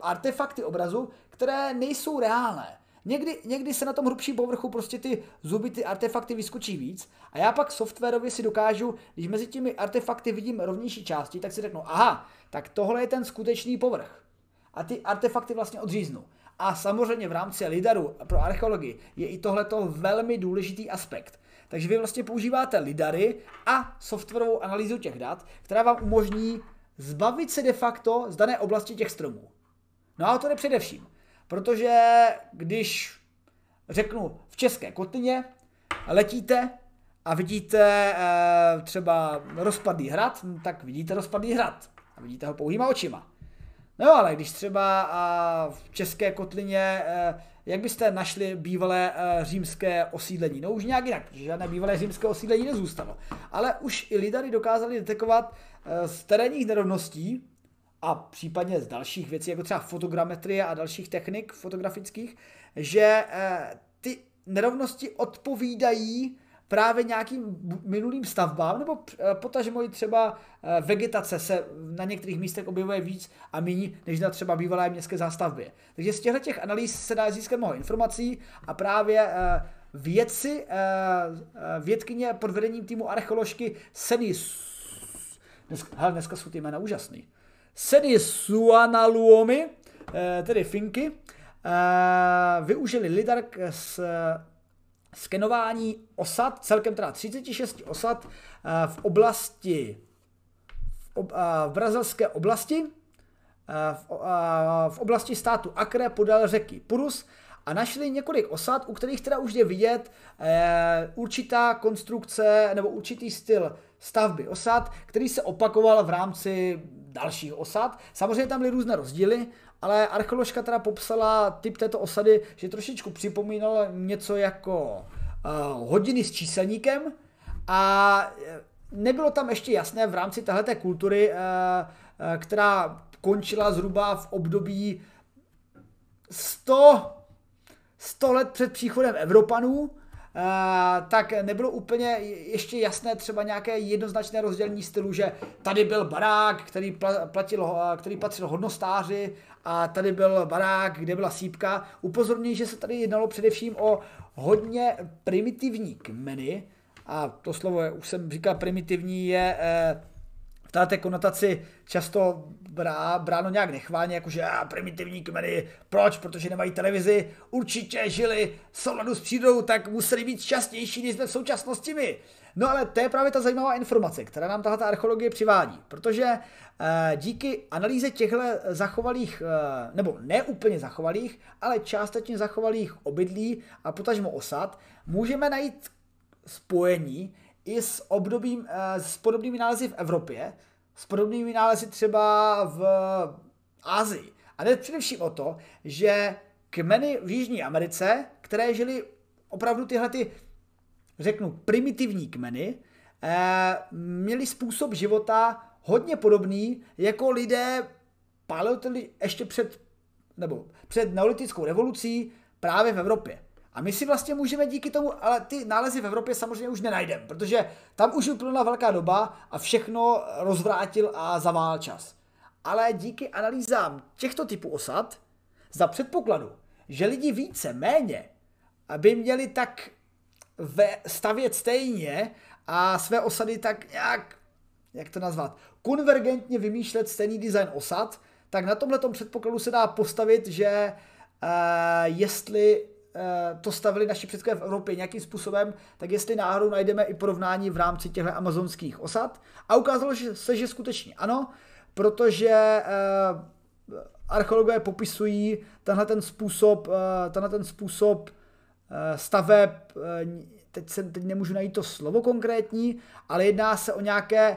A: artefakty obrazu, které nejsou reálné. Někdy, někdy se na tom hrubším povrchu prostě ty zuby, ty artefakty vyskočí víc a já pak softwarově si dokážu, když mezi těmi artefakty vidím rovnější části, tak si řeknu, aha, tak tohle je ten skutečný povrch. A ty artefakty vlastně odříznu. A samozřejmě v rámci LIDARu pro archeologii je i tohleto velmi důležitý aspekt. Takže vy vlastně používáte lidary a softwarovou analýzu těch dat, která vám umožní zbavit se de facto z dané oblasti těch stromů. No a to je především, protože když řeknu v České kotlině, letíte a vidíte e, třeba rozpadný hrad, tak vidíte rozpadný hrad a vidíte ho pouhýma očima. No ale když třeba a, v České kotlině e, jak byste našli bývalé uh, římské osídlení? No už nějak jinak, protože žádné bývalé římské osídlení nezůstalo. Ale už i lidary dokázali detekovat uh, z terénních nerovností a případně z dalších věcí, jako třeba fotogrametrie a dalších technik fotografických, že uh, ty nerovnosti odpovídají právě nějakým minulým stavbám, nebo eh, potažmo i třeba eh, vegetace se na některých místech objevuje víc a méně, než na třeba bývalé městské zástavbě. Takže z těchto těch analýz se dá získat mnoho informací a právě eh, vědci, vědkyně pod vedením týmu archeoložky Seny, dneska, hele, dneska jsou ty jména úžasný, Seny Suanaluomi, tedy Finky, využili lidar s skenování osad, celkem teda 36 osad eh, v oblasti, v, ob, eh, v brazilské oblasti, eh, v, v oblasti státu Acre podél řeky Purus a našli několik osad, u kterých teda už je vidět určitá konstrukce nebo určitý styl stavby osad, který se opakoval v rámci dalších osad. Samozřejmě tam byly různé rozdíly, ale archeoložka teda popsala typ této osady, že trošičku připomínala něco jako uh, hodiny s číselníkem a eh, nebylo tam ještě jasné v rámci téhleté kultury, uh, uh, která končila zhruba v období 100, 100 let před příchodem Evropanů, tak nebylo úplně ještě jasné třeba nějaké jednoznačné rozdělení stylu, že tady byl barák, který, platil, který patřil hodnostáři a tady byl barák, kde byla sípka. Upozorňuji, že se tady jednalo především o hodně primitivní kmeny a to slovo, už jsem říkal, primitivní je eh, v této konotaci často brá, bráno nějak nechválně, jakože a, primitivní kmeny, proč? Protože nemají televizi, určitě žili v souladu s přírodou, tak museli být šťastnější, než jsme v současnosti my. No ale to je právě ta zajímavá informace, která nám tahle archeologie přivádí, protože e, díky analýze těchto zachovalých, e, nebo ne úplně zachovalých, ale částečně zachovalých obydlí a potažmo osad, můžeme najít spojení i s, obdobím, e, s podobnými nálezy v Evropě, s podobnými nálezy třeba v Asii. A jde především o to, že kmeny v Jižní Americe, které žili opravdu tyhle ty, řeknu, primitivní kmeny, eh, měli způsob života hodně podobný jako lidé paleotili ještě před, nebo před neolitickou revolucí právě v Evropě. A my si vlastně můžeme díky tomu, ale ty nálezy v Evropě samozřejmě už nenajdeme, protože tam už uplynula velká doba a všechno rozvrátil a zavál čas. Ale díky analýzám těchto typů osad, za předpokladu, že lidi více méně aby měli tak ve stavět stejně a své osady tak nějak, jak to nazvat, konvergentně vymýšlet stejný design osad, tak na tomhle předpokladu se dá postavit, že uh, jestli Eh, to stavili naši předkové v Evropě nějakým způsobem, tak jestli náhodou najdeme i porovnání v rámci těchto amazonských osad. A ukázalo se, že skutečně ano, protože eh, archeologové popisují tenhle ten způsob, tenhle ten způsob staveb, teď, se, teď nemůžu najít to slovo konkrétní, ale jedná se o nějaké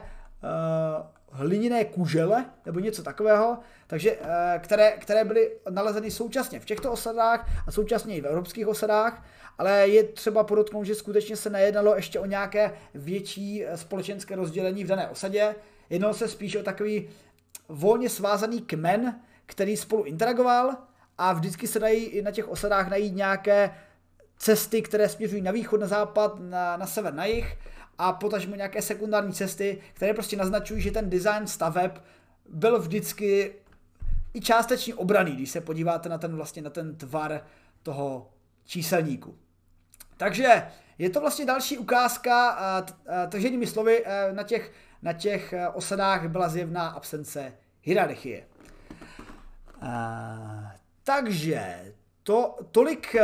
A: hliněné kužele nebo něco takového, takže, eh, které, které byly nalezeny současně v těchto osadách a současně i v evropských osadách, ale je třeba podotknout, že skutečně se nejednalo ještě o nějaké větší eh, společenské rozdělení v dané osadě. Jednalo se spíš o takový volně svázaný kmen, který spolu interagoval a vždycky se dají i na těch osadách najít nějaké cesty, které směřují na východ, na západ, na, na sever, na jih a potažmo nějaké sekundární cesty, které prostě naznačují, že ten design staveb byl vždycky i částečně obraný, když se podíváte na ten vlastně na ten tvar toho číselníku. Takže je to vlastně další ukázka, takže jinými slovy, e, na těch, na těch e, osadách byla zjevná absence hierarchie. Takže to, tolik e,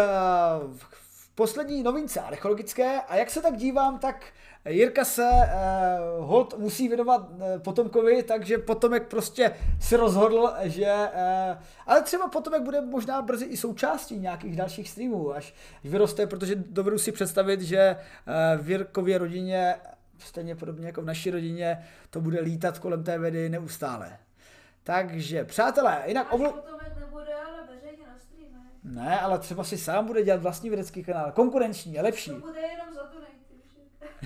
A: poslední novince archeologické a jak se tak dívám, tak Jirka se uh, hold musí věnovat uh, potomkovi, takže potomek prostě si rozhodl, že... Uh, ale třeba potomek bude možná brzy i součástí nějakých dalších streamů, až vyroste, protože dovedu si představit, že uh, v Jirkově rodině, stejně podobně jako v naší rodině, to bude lítat kolem té vedy neustále. Takže, přátelé, jinak
E: ovlu...
A: Ne, ale třeba si sám bude dělat vlastní vědecký kanál. Konkurenční, je lepší.
E: To bude jenom za to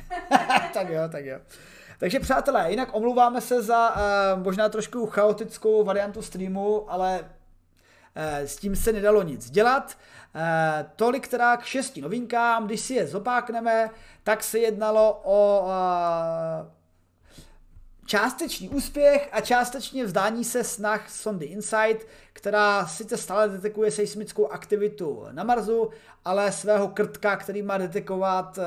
A: tak jo, tak jo. Takže přátelé, jinak omluváme se za uh, možná trošku chaotickou variantu streamu, ale uh, s tím se nedalo nic dělat. Uh, tolik teda k šesti novinkám, když si je zopákneme, tak se jednalo o uh, částečný úspěch a částečně vzdání se snah sondy InSight, která sice stále detekuje seismickou aktivitu na Marsu, ale svého krtka, který má detekovat uh,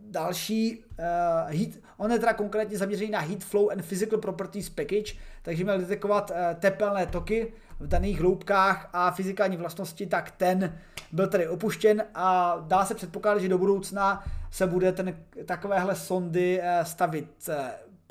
A: další uh, heat, on je teda konkrétně zaměřený na Heat Flow and Physical Properties Package, takže měl detekovat uh, tepelné toky v daných hloubkách a fyzikální vlastnosti, tak ten byl tedy opuštěn a dá se předpokládat, že do budoucna se bude ten takovéhle sondy uh, stavit uh,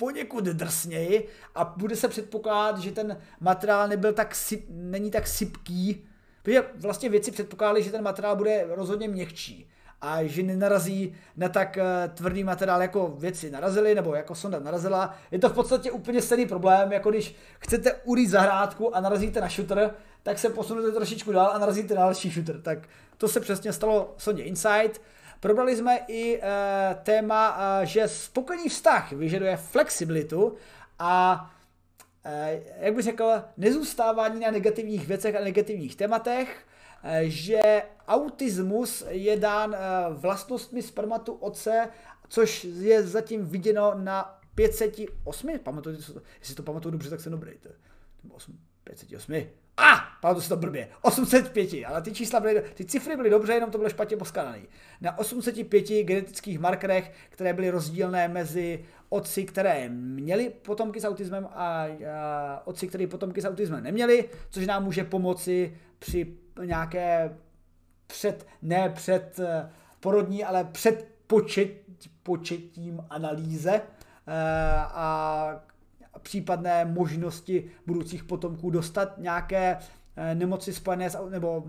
A: poněkud drsněji a bude se předpokládat, že ten materiál nebyl tak syp, není tak sypký, protože vlastně věci předpokládali, že ten materiál bude rozhodně měkčí a že nenarazí na tak eh, tvrdý materiál, jako věci narazily, nebo jako sonda narazila. Je to v podstatě úplně stejný problém, jako když chcete urýt zahrádku a narazíte na shooter, tak se posunete trošičku dál a narazíte na další shooter. Tak to se přesně stalo sondě Insight. Probrali jsme i e, téma, e, že spokojený vztah vyžaduje flexibilitu a e, jak bych řekl, nezůstávání na negativních věcech a negativních tématech, že autismus je dán vlastnostmi spermatu oce, což je zatím viděno na 508, pamatuju, jestli to pamatuju dobře, tak jsem dobrý. To, 508, a, ah, si to blbě, 805, ale ty čísla byly, ty cifry byly dobře, jenom to bylo špatně poskládané. Na 805 genetických markerech, které byly rozdílné mezi otci, které měli potomky s autismem a, a otci, které potomky s autismem neměli, což nám může pomoci při nějaké před, ne před eh, porodní, ale před počet, početím analýze eh, a případné možnosti budoucích potomků dostat nějaké eh, nemoci spojené s, nebo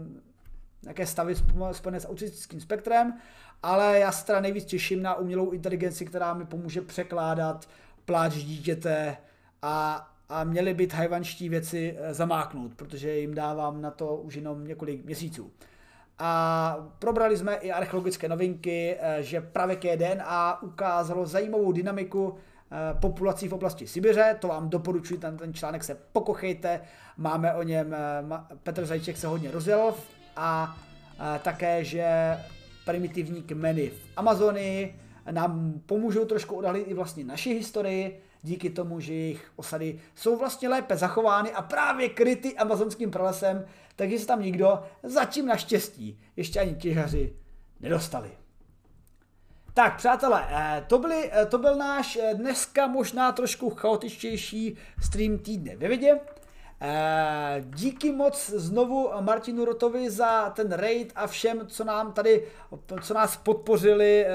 A: nějaké stavy spojené s autistickým spektrem, ale já se teda nejvíc těším na umělou inteligenci, která mi pomůže překládat pláč dítěte a, a měly být hajvanští věci eh, zamáknout, protože jim dávám na to už jenom několik měsíců. A probrali jsme i archeologické novinky, eh, že pravěké DNA ukázalo zajímavou dynamiku populací v oblasti Sibiře, to vám doporučuji, ten, ten článek se pokochejte, máme o něm, eh, Petr Zajček se hodně rozjel a, a také, že primitivní kmeny v Amazonii nám pomůžou trošku odhalit i vlastně naši historii, díky tomu, že jejich osady jsou vlastně lépe zachovány a právě kryty amazonským pralesem, takže se tam nikdo zatím naštěstí ještě ani těžaři nedostali. Tak, přátelé, eh, to, byli, eh, to byl náš eh, dneska možná trošku chaotičtější stream týdne ve vědě. Díky moc znovu Martinu Rotovi za ten raid a všem, co nám tady, co nás podpořili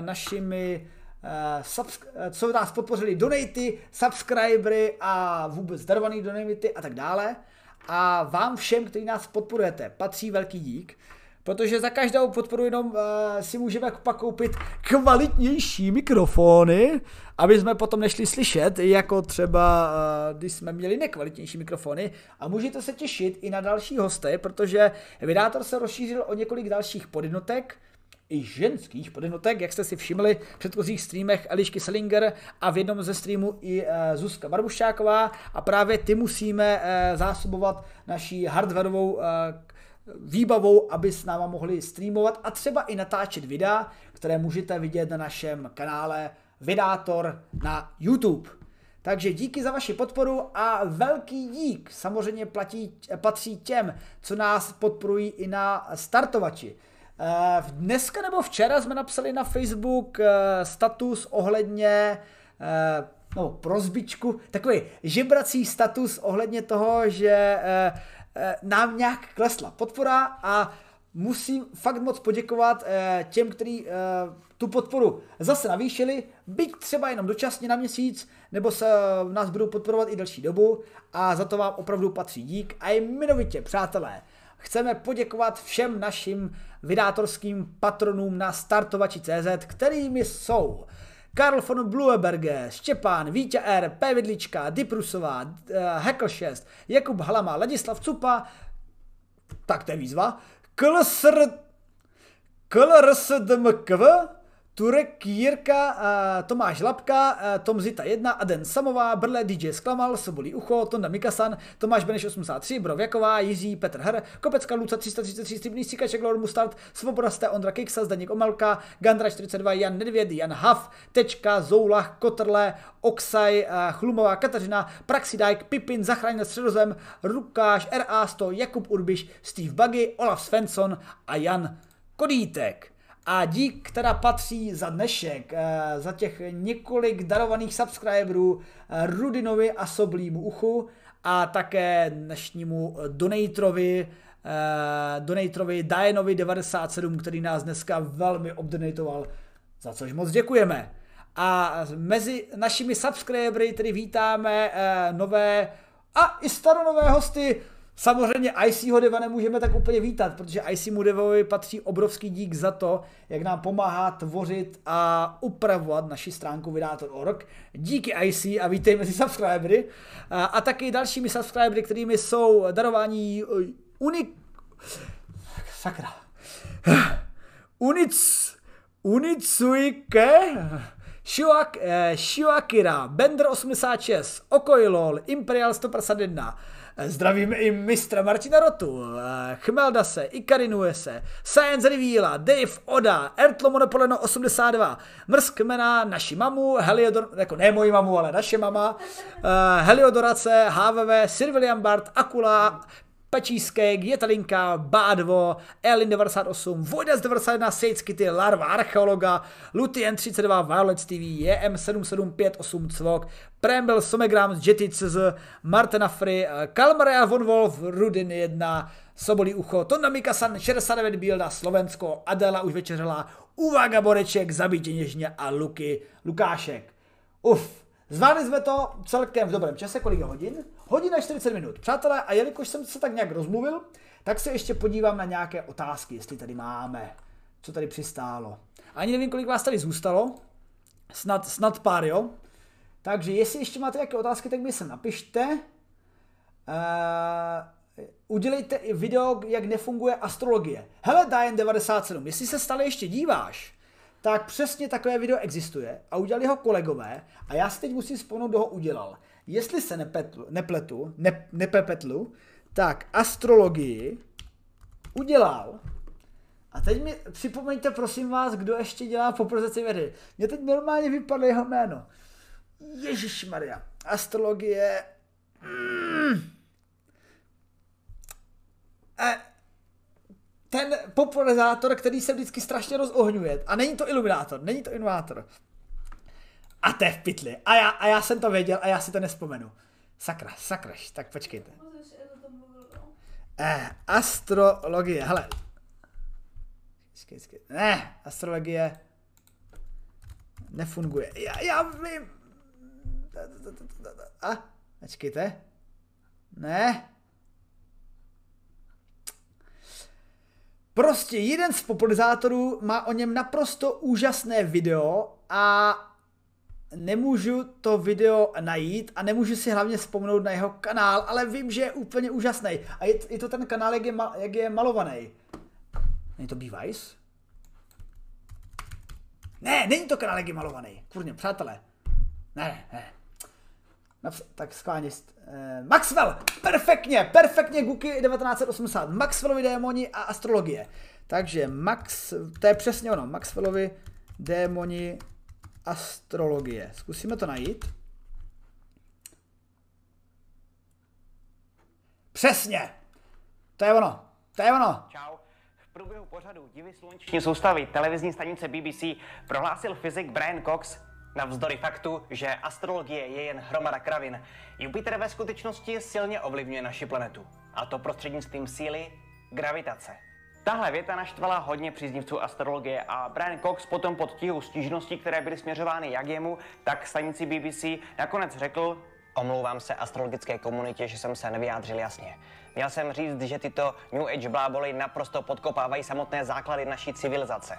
A: našimi co nás podpořili donaty, subscribery a vůbec darovaný donaty a tak dále. A vám všem, kteří nás podporujete, patří velký dík protože za každou podporu jenom uh, si můžeme pak koupit kvalitnější mikrofony, aby jsme potom nešli slyšet, jako třeba uh, když jsme měli nekvalitnější mikrofony. A můžete se těšit i na další hosty, protože vydátor se rozšířil o několik dalších podjednotek, i ženských podjednotek, jak jste si všimli v předchozích streamech Elišky Selinger a v jednom ze streamů i uh, Zuzka Barbušáková a právě ty musíme uh, zásobovat naší hardwareovou uh, výbavou, aby s náma mohli streamovat a třeba i natáčet videa, které můžete vidět na našem kanále Vydátor na YouTube. Takže díky za vaši podporu a velký dík samozřejmě platí, patří těm, co nás podporují i na startovači. Eh, dneska nebo včera jsme napsali na Facebook eh, status ohledně eh, no, prozbičku, takový žebrací status ohledně toho, že nám nějak klesla podpora a musím fakt moc poděkovat eh, těm, kteří eh, tu podporu zase navýšili, byť třeba jenom dočasně na měsíc, nebo se nás budou podporovat i další dobu a za to vám opravdu patří dík. A jmenovitě, přátelé, chceme poděkovat všem našim vydátorským patronům na startovači.cz, kterými jsou Karl von Blueberge, Štěpán, Vítě R, P. Vidlička, Diprusová, uh, Hekl 6, Jakub Halama, Ladislav Cupa, tak to je výzva, KLSR, KLRSDMKV, Turek Jirka, Tomáš Lapka, Tom Zita 1, Aden Samová, Brle DJ Sklamal, Sobolí Ucho, Tonda Mikasan, Tomáš Beneš 83, Brovjaková, Jiří, Petr Hr, Kopecka Luca 333, Stybný Stříkaček, Lord Mustard, Svoboda Ste, Ondra Kiksa, Zdeněk Omelka, Gandra 42, Jan Nedvěd, Jan Hav, Tečka, Zoulach, Kotrle, Oksaj, Chlumová, Kateřina, Praxidajk, Pipin, Zachraň středozem, Rukáš, RA100, Jakub Urbiš, Steve Buggy, Olaf Svensson a Jan Kodítek. A dík, která patří za dnešek, eh, za těch několik darovaných subscriberů eh, Rudinovi a Soblímu uchu a také dnešnímu donatrovi, eh, donatrovi Dianovi 97, který nás dneska velmi obdonatoval, za což moc děkujeme. A mezi našimi subscribery tedy vítáme nové a i staronové hosty Samozřejmě ICho Deva nemůžeme tak úplně vítat, protože IC mu Devovi patří obrovský dík za to, jak nám pomáhá tvořit a upravovat naši stránku vydátor.org. Díky IC a vítejme si subscribery. A, a taky dalšími subscribery, kterými jsou darování unik... Sakra. Unic... Unicuike... Shuak, eh, Shuakira, Bender 86, Okoilol, Imperial 151, Zdravíme i mistra Martina Rotu, eh, Chmeldase, Ikarinuese, Science Reveala, Dave Oda, Ertlo Monopoleno 82, Mrskmena, naši mamu, Heliodor, jako ne moji mamu, ale naše mama, uh, Heliodorace, HVV, Sir William Bart, Akula, Pečískek, Jetalinka, Bádvo, Elin 98, Vojdas 91, Sejckity, Larva Archeologa, Lutien 32, Violet TV, JM 7758 Cvok, Prembel Somegram, Jetty CZ, Martina Free, Kalmaria Von Wolf, Rudin 1, Sobolí ucho, Tonda Mikasan 69 Bílda, Slovensko, Adela už večeřela, Uvaga Boreček, Zabítě něžně a Luky Lukášek. Uf, Zvládli jsme to celkem v dobrém čase, kolik je hodin? Hodina 40 minut. Přátelé, a jelikož jsem se tak nějak rozmluvil, tak se ještě podívám na nějaké otázky, jestli tady máme, co tady přistálo. Ani nevím, kolik vás tady zůstalo, snad, snad pár, jo? Takže jestli ještě máte nějaké otázky, tak mi se napište. Uh, udělejte video, jak nefunguje astrologie. Hele, Diane 97, jestli se stále ještě díváš, tak přesně takové video existuje a udělali ho kolegové a já si teď musím vzpomenout, kdo ho udělal. Jestli se nepetlu, nepletu, ne, nepepetlu, tak astrologii udělal a teď mi připomeňte prosím vás, kdo ještě dělá poprozeci vědy. Mně teď normálně vypadlo jeho jméno. Ježíš Maria. Astrologie. Mm. E, ten popularizátor, který se vždycky strašně rozohňuje. A není to iluminátor, není to iluminátor. A to je v pytli. A já, a já jsem to věděl a já si to nespomenu. Sakra, sakraš, tak počkejte. Eh, astrologie, hele. Ne, astrologie nefunguje. Já, já vím. A, počkejte. Ne, Prostě jeden z popularizátorů má o něm naprosto úžasné video a nemůžu to video najít a nemůžu si hlavně vzpomenout na jeho kanál, ale vím, že je úplně úžasný. A je, je to ten kanál, jak je, ma, jak je malovaný. Není to Bevice? Ne, není to kanál, jak je malovaný. Kurně, přátelé. Ne, ne. Tak schválně. Eh, Maxwell! Perfektně, perfektně Guky 1980. Maxwellovi démoni a astrologie. Takže Max, to je přesně ono. Maxwellovi démoni astrologie. Zkusíme to najít. Přesně! To je ono. To je ono.
F: Čau. V průběhu pořadu Divy sluneční soustavy televizní stanice BBC prohlásil fyzik Brian Cox, Navzdory faktu, že astrologie je jen hromada kravin, Jupiter ve skutečnosti silně ovlivňuje naši planetu. A to prostřednictvím síly gravitace. Tahle věta naštvala hodně příznivců astrologie a Brian Cox potom pod tíhou stížností, které byly směřovány jak jemu, tak stanici BBC, nakonec řekl, Omlouvám se astrologické komunitě, že jsem se nevyjádřil jasně. Měl jsem říct, že tyto New Age bláboly naprosto podkopávají samotné základy naší civilizace.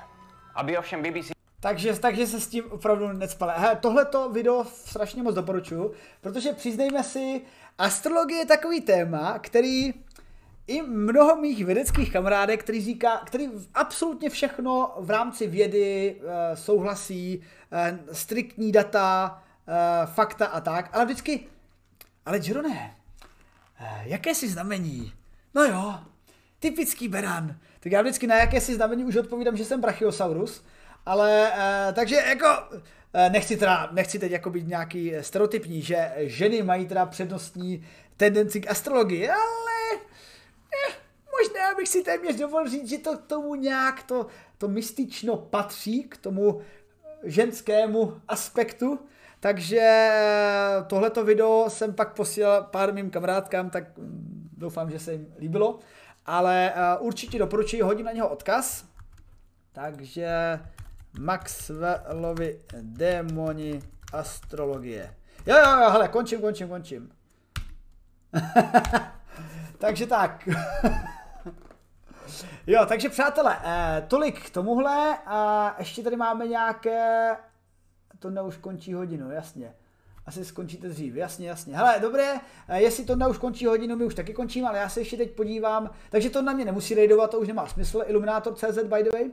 F: Aby ovšem BBC
A: takže, takže se s tím opravdu necpale. Hele, tohleto video strašně moc doporučuju, protože přiznejme si, astrologie je takový téma, který i mnoho mých vědeckých kamarádek, který říká, který absolutně všechno v rámci vědy uh, souhlasí, uh, striktní data, uh, fakta a tak, ale vždycky, ale Jerone, jaké si znamení? No jo, typický beran. Tak já vždycky na jaké si znamení už odpovídám, že jsem brachiosaurus, ale uh, takže jako uh, nechci teda, nechci teď jako být nějaký stereotypní, že ženy mají teda přednostní tendenci k astrologii, ale eh, možná bych si téměř dovolil říct, že to k tomu nějak to, to mystično patří, k tomu ženskému aspektu, takže eh, tohleto video jsem pak posílal pár mým kamarádkám, tak mm, doufám, že se jim líbilo, ale určitě doporučuji, hodím na něho odkaz, takže Maxwellovi démoni astrologie. Jo, jo, jo, hele, končím, končím, končím. takže tak. jo, takže přátelé, eh, tolik k tomuhle. A ještě tady máme nějaké... To už končí hodinu, jasně. Asi skončíte dřív, jasně, jasně. Hele, dobré, eh, jestli to už končí hodinu, my už taky končíme, ale já se ještě teď podívám. Takže to na mě nemusí raidovat, to už nemá smysl. Illuminator.cz by the way.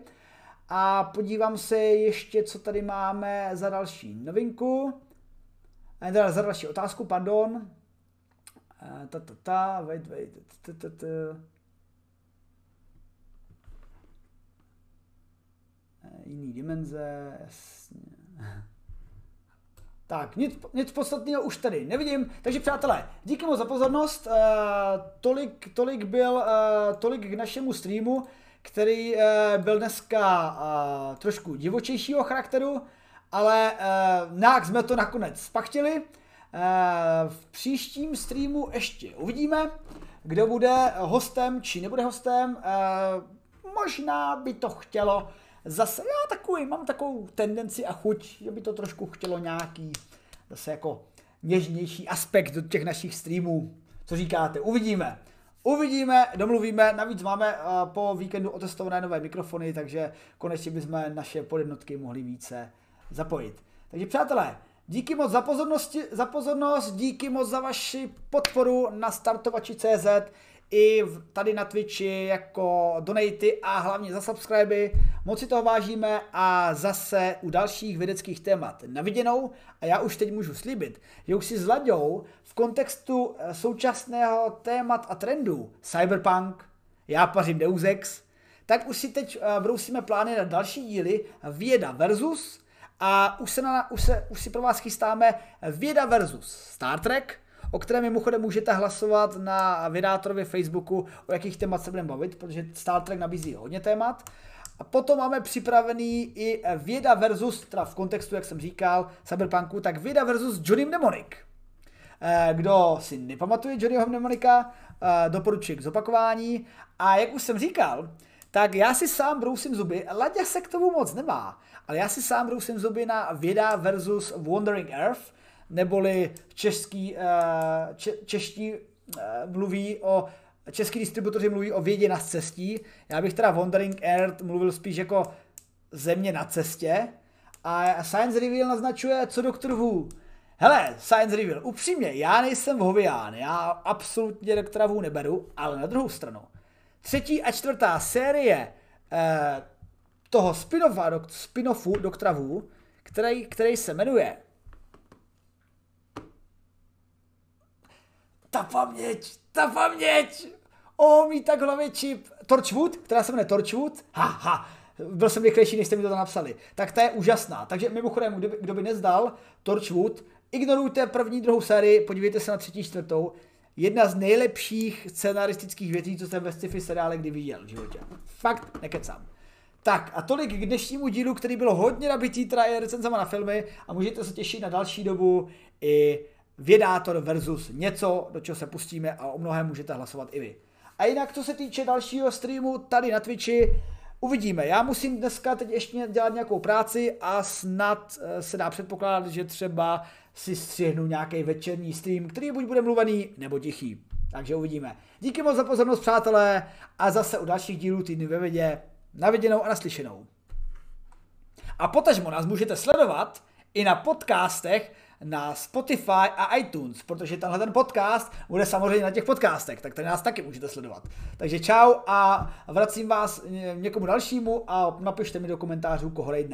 A: A podívám se ještě, co tady máme za další novinku. Ne, teda za další otázku, pardon. Ta, ta, ta, wait, wait, ta, ta, ta. Jiný dimenze, jasně. Tak, nic, nic podstatného už tady nevidím. Takže přátelé, díky moc za pozornost. Uh, tolik, tolik byl, uh, tolik k našemu streamu, který uh, byl dneska uh, trošku divočejšího charakteru, ale uh, nějak jsme to nakonec spachtili. V příštím streamu ještě uvidíme, kdo bude hostem či nebude hostem. Možná by to chtělo zase, já takový, mám takovou tendenci a chuť, že by to trošku chtělo nějaký zase jako něžnější aspekt do těch našich streamů. Co říkáte? Uvidíme. Uvidíme, domluvíme, navíc máme uh, po víkendu otestované nové mikrofony, takže konečně bychom naše podjednotky mohli více zapojit. Takže přátelé, díky moc za, pozornosti, za pozornost, díky moc za vaši podporu na startovači.cz i tady na Twitchi jako donaty a hlavně za subscriby. Moc si toho vážíme a zase u dalších vědeckých témat na viděnou. A já už teď můžu slíbit, že už si s Laďou kontextu eh, současného témat a trendů Cyberpunk, já pařím Deus Ex, tak už si teď eh, brousíme plány na další díly Věda versus a už, se na, už, se, už si pro vás chystáme Věda versus Star Trek, o kterém mimochodem můžete hlasovat na vydátorově Facebooku, o jakých témat se budeme bavit, protože Star Trek nabízí hodně témat. A potom máme připravený i věda versus, teda v kontextu, jak jsem říkal, Cyberpunku, tak věda versus Johnny Mnemonic. Eh, kdo si nepamatuje Johnnyho Mnemonika, eh, doporučuji k zopakování. A jak už jsem říkal, tak já si sám brousím zuby, Ladě se k tomu moc nemá, ale já si sám brousím zuby na věda versus Wandering Earth, neboli český, eh, če, čeští mluví o český distributoři mluví o vědě na cestí. Já bych teda Wandering Earth mluvil spíš jako země na cestě. A Science Reveal naznačuje, co Doktor Who. Hele, Science Reveal, upřímně, já nejsem hovián, já absolutně Doktora Who neberu, ale na druhou stranu. Třetí a čtvrtá série eh, toho spin-offa, spin-offu Doktora Who, který, který se jmenuje ta paměť, ta paměť, o, mít tak hlavě čip, Torchwood, která se jmenuje Torchwood, ha, ha, byl jsem rychlejší, než jste mi to napsali. Tak ta je úžasná. Takže mimochodem, kdo by, kdo by nezdal Torchwood, ignorujte první, druhou sérii, podívejte se na třetí, čtvrtou. Jedna z nejlepších scenaristických věcí, co jsem ve sci-fi seriále kdy viděl v životě. Fakt nekecám. Tak a tolik k dnešnímu dílu, který byl hodně nabitý teda recenzama na filmy a můžete se těšit na další dobu i Vědátor versus něco, do čeho se pustíme a o mnohem můžete hlasovat i vy. A jinak, co se týče dalšího streamu tady na Twitchi, uvidíme. Já musím dneska teď ještě dělat nějakou práci a snad eh, se dá předpokládat, že třeba si střihnu nějaký večerní stream, který buď bude mluvený nebo tichý. Takže uvidíme. Díky moc za pozornost, přátelé, a zase u dalších dílů týdny ve vědě. Naviděnou a naslyšenou. A potažmo nás můžete sledovat i na podcastech na Spotify a iTunes, protože tenhle ten podcast bude samozřejmě na těch podcastech, tak tady nás taky můžete sledovat. Takže čau a vracím vás někomu dalšímu a napište mi do komentářů, koho rejdne.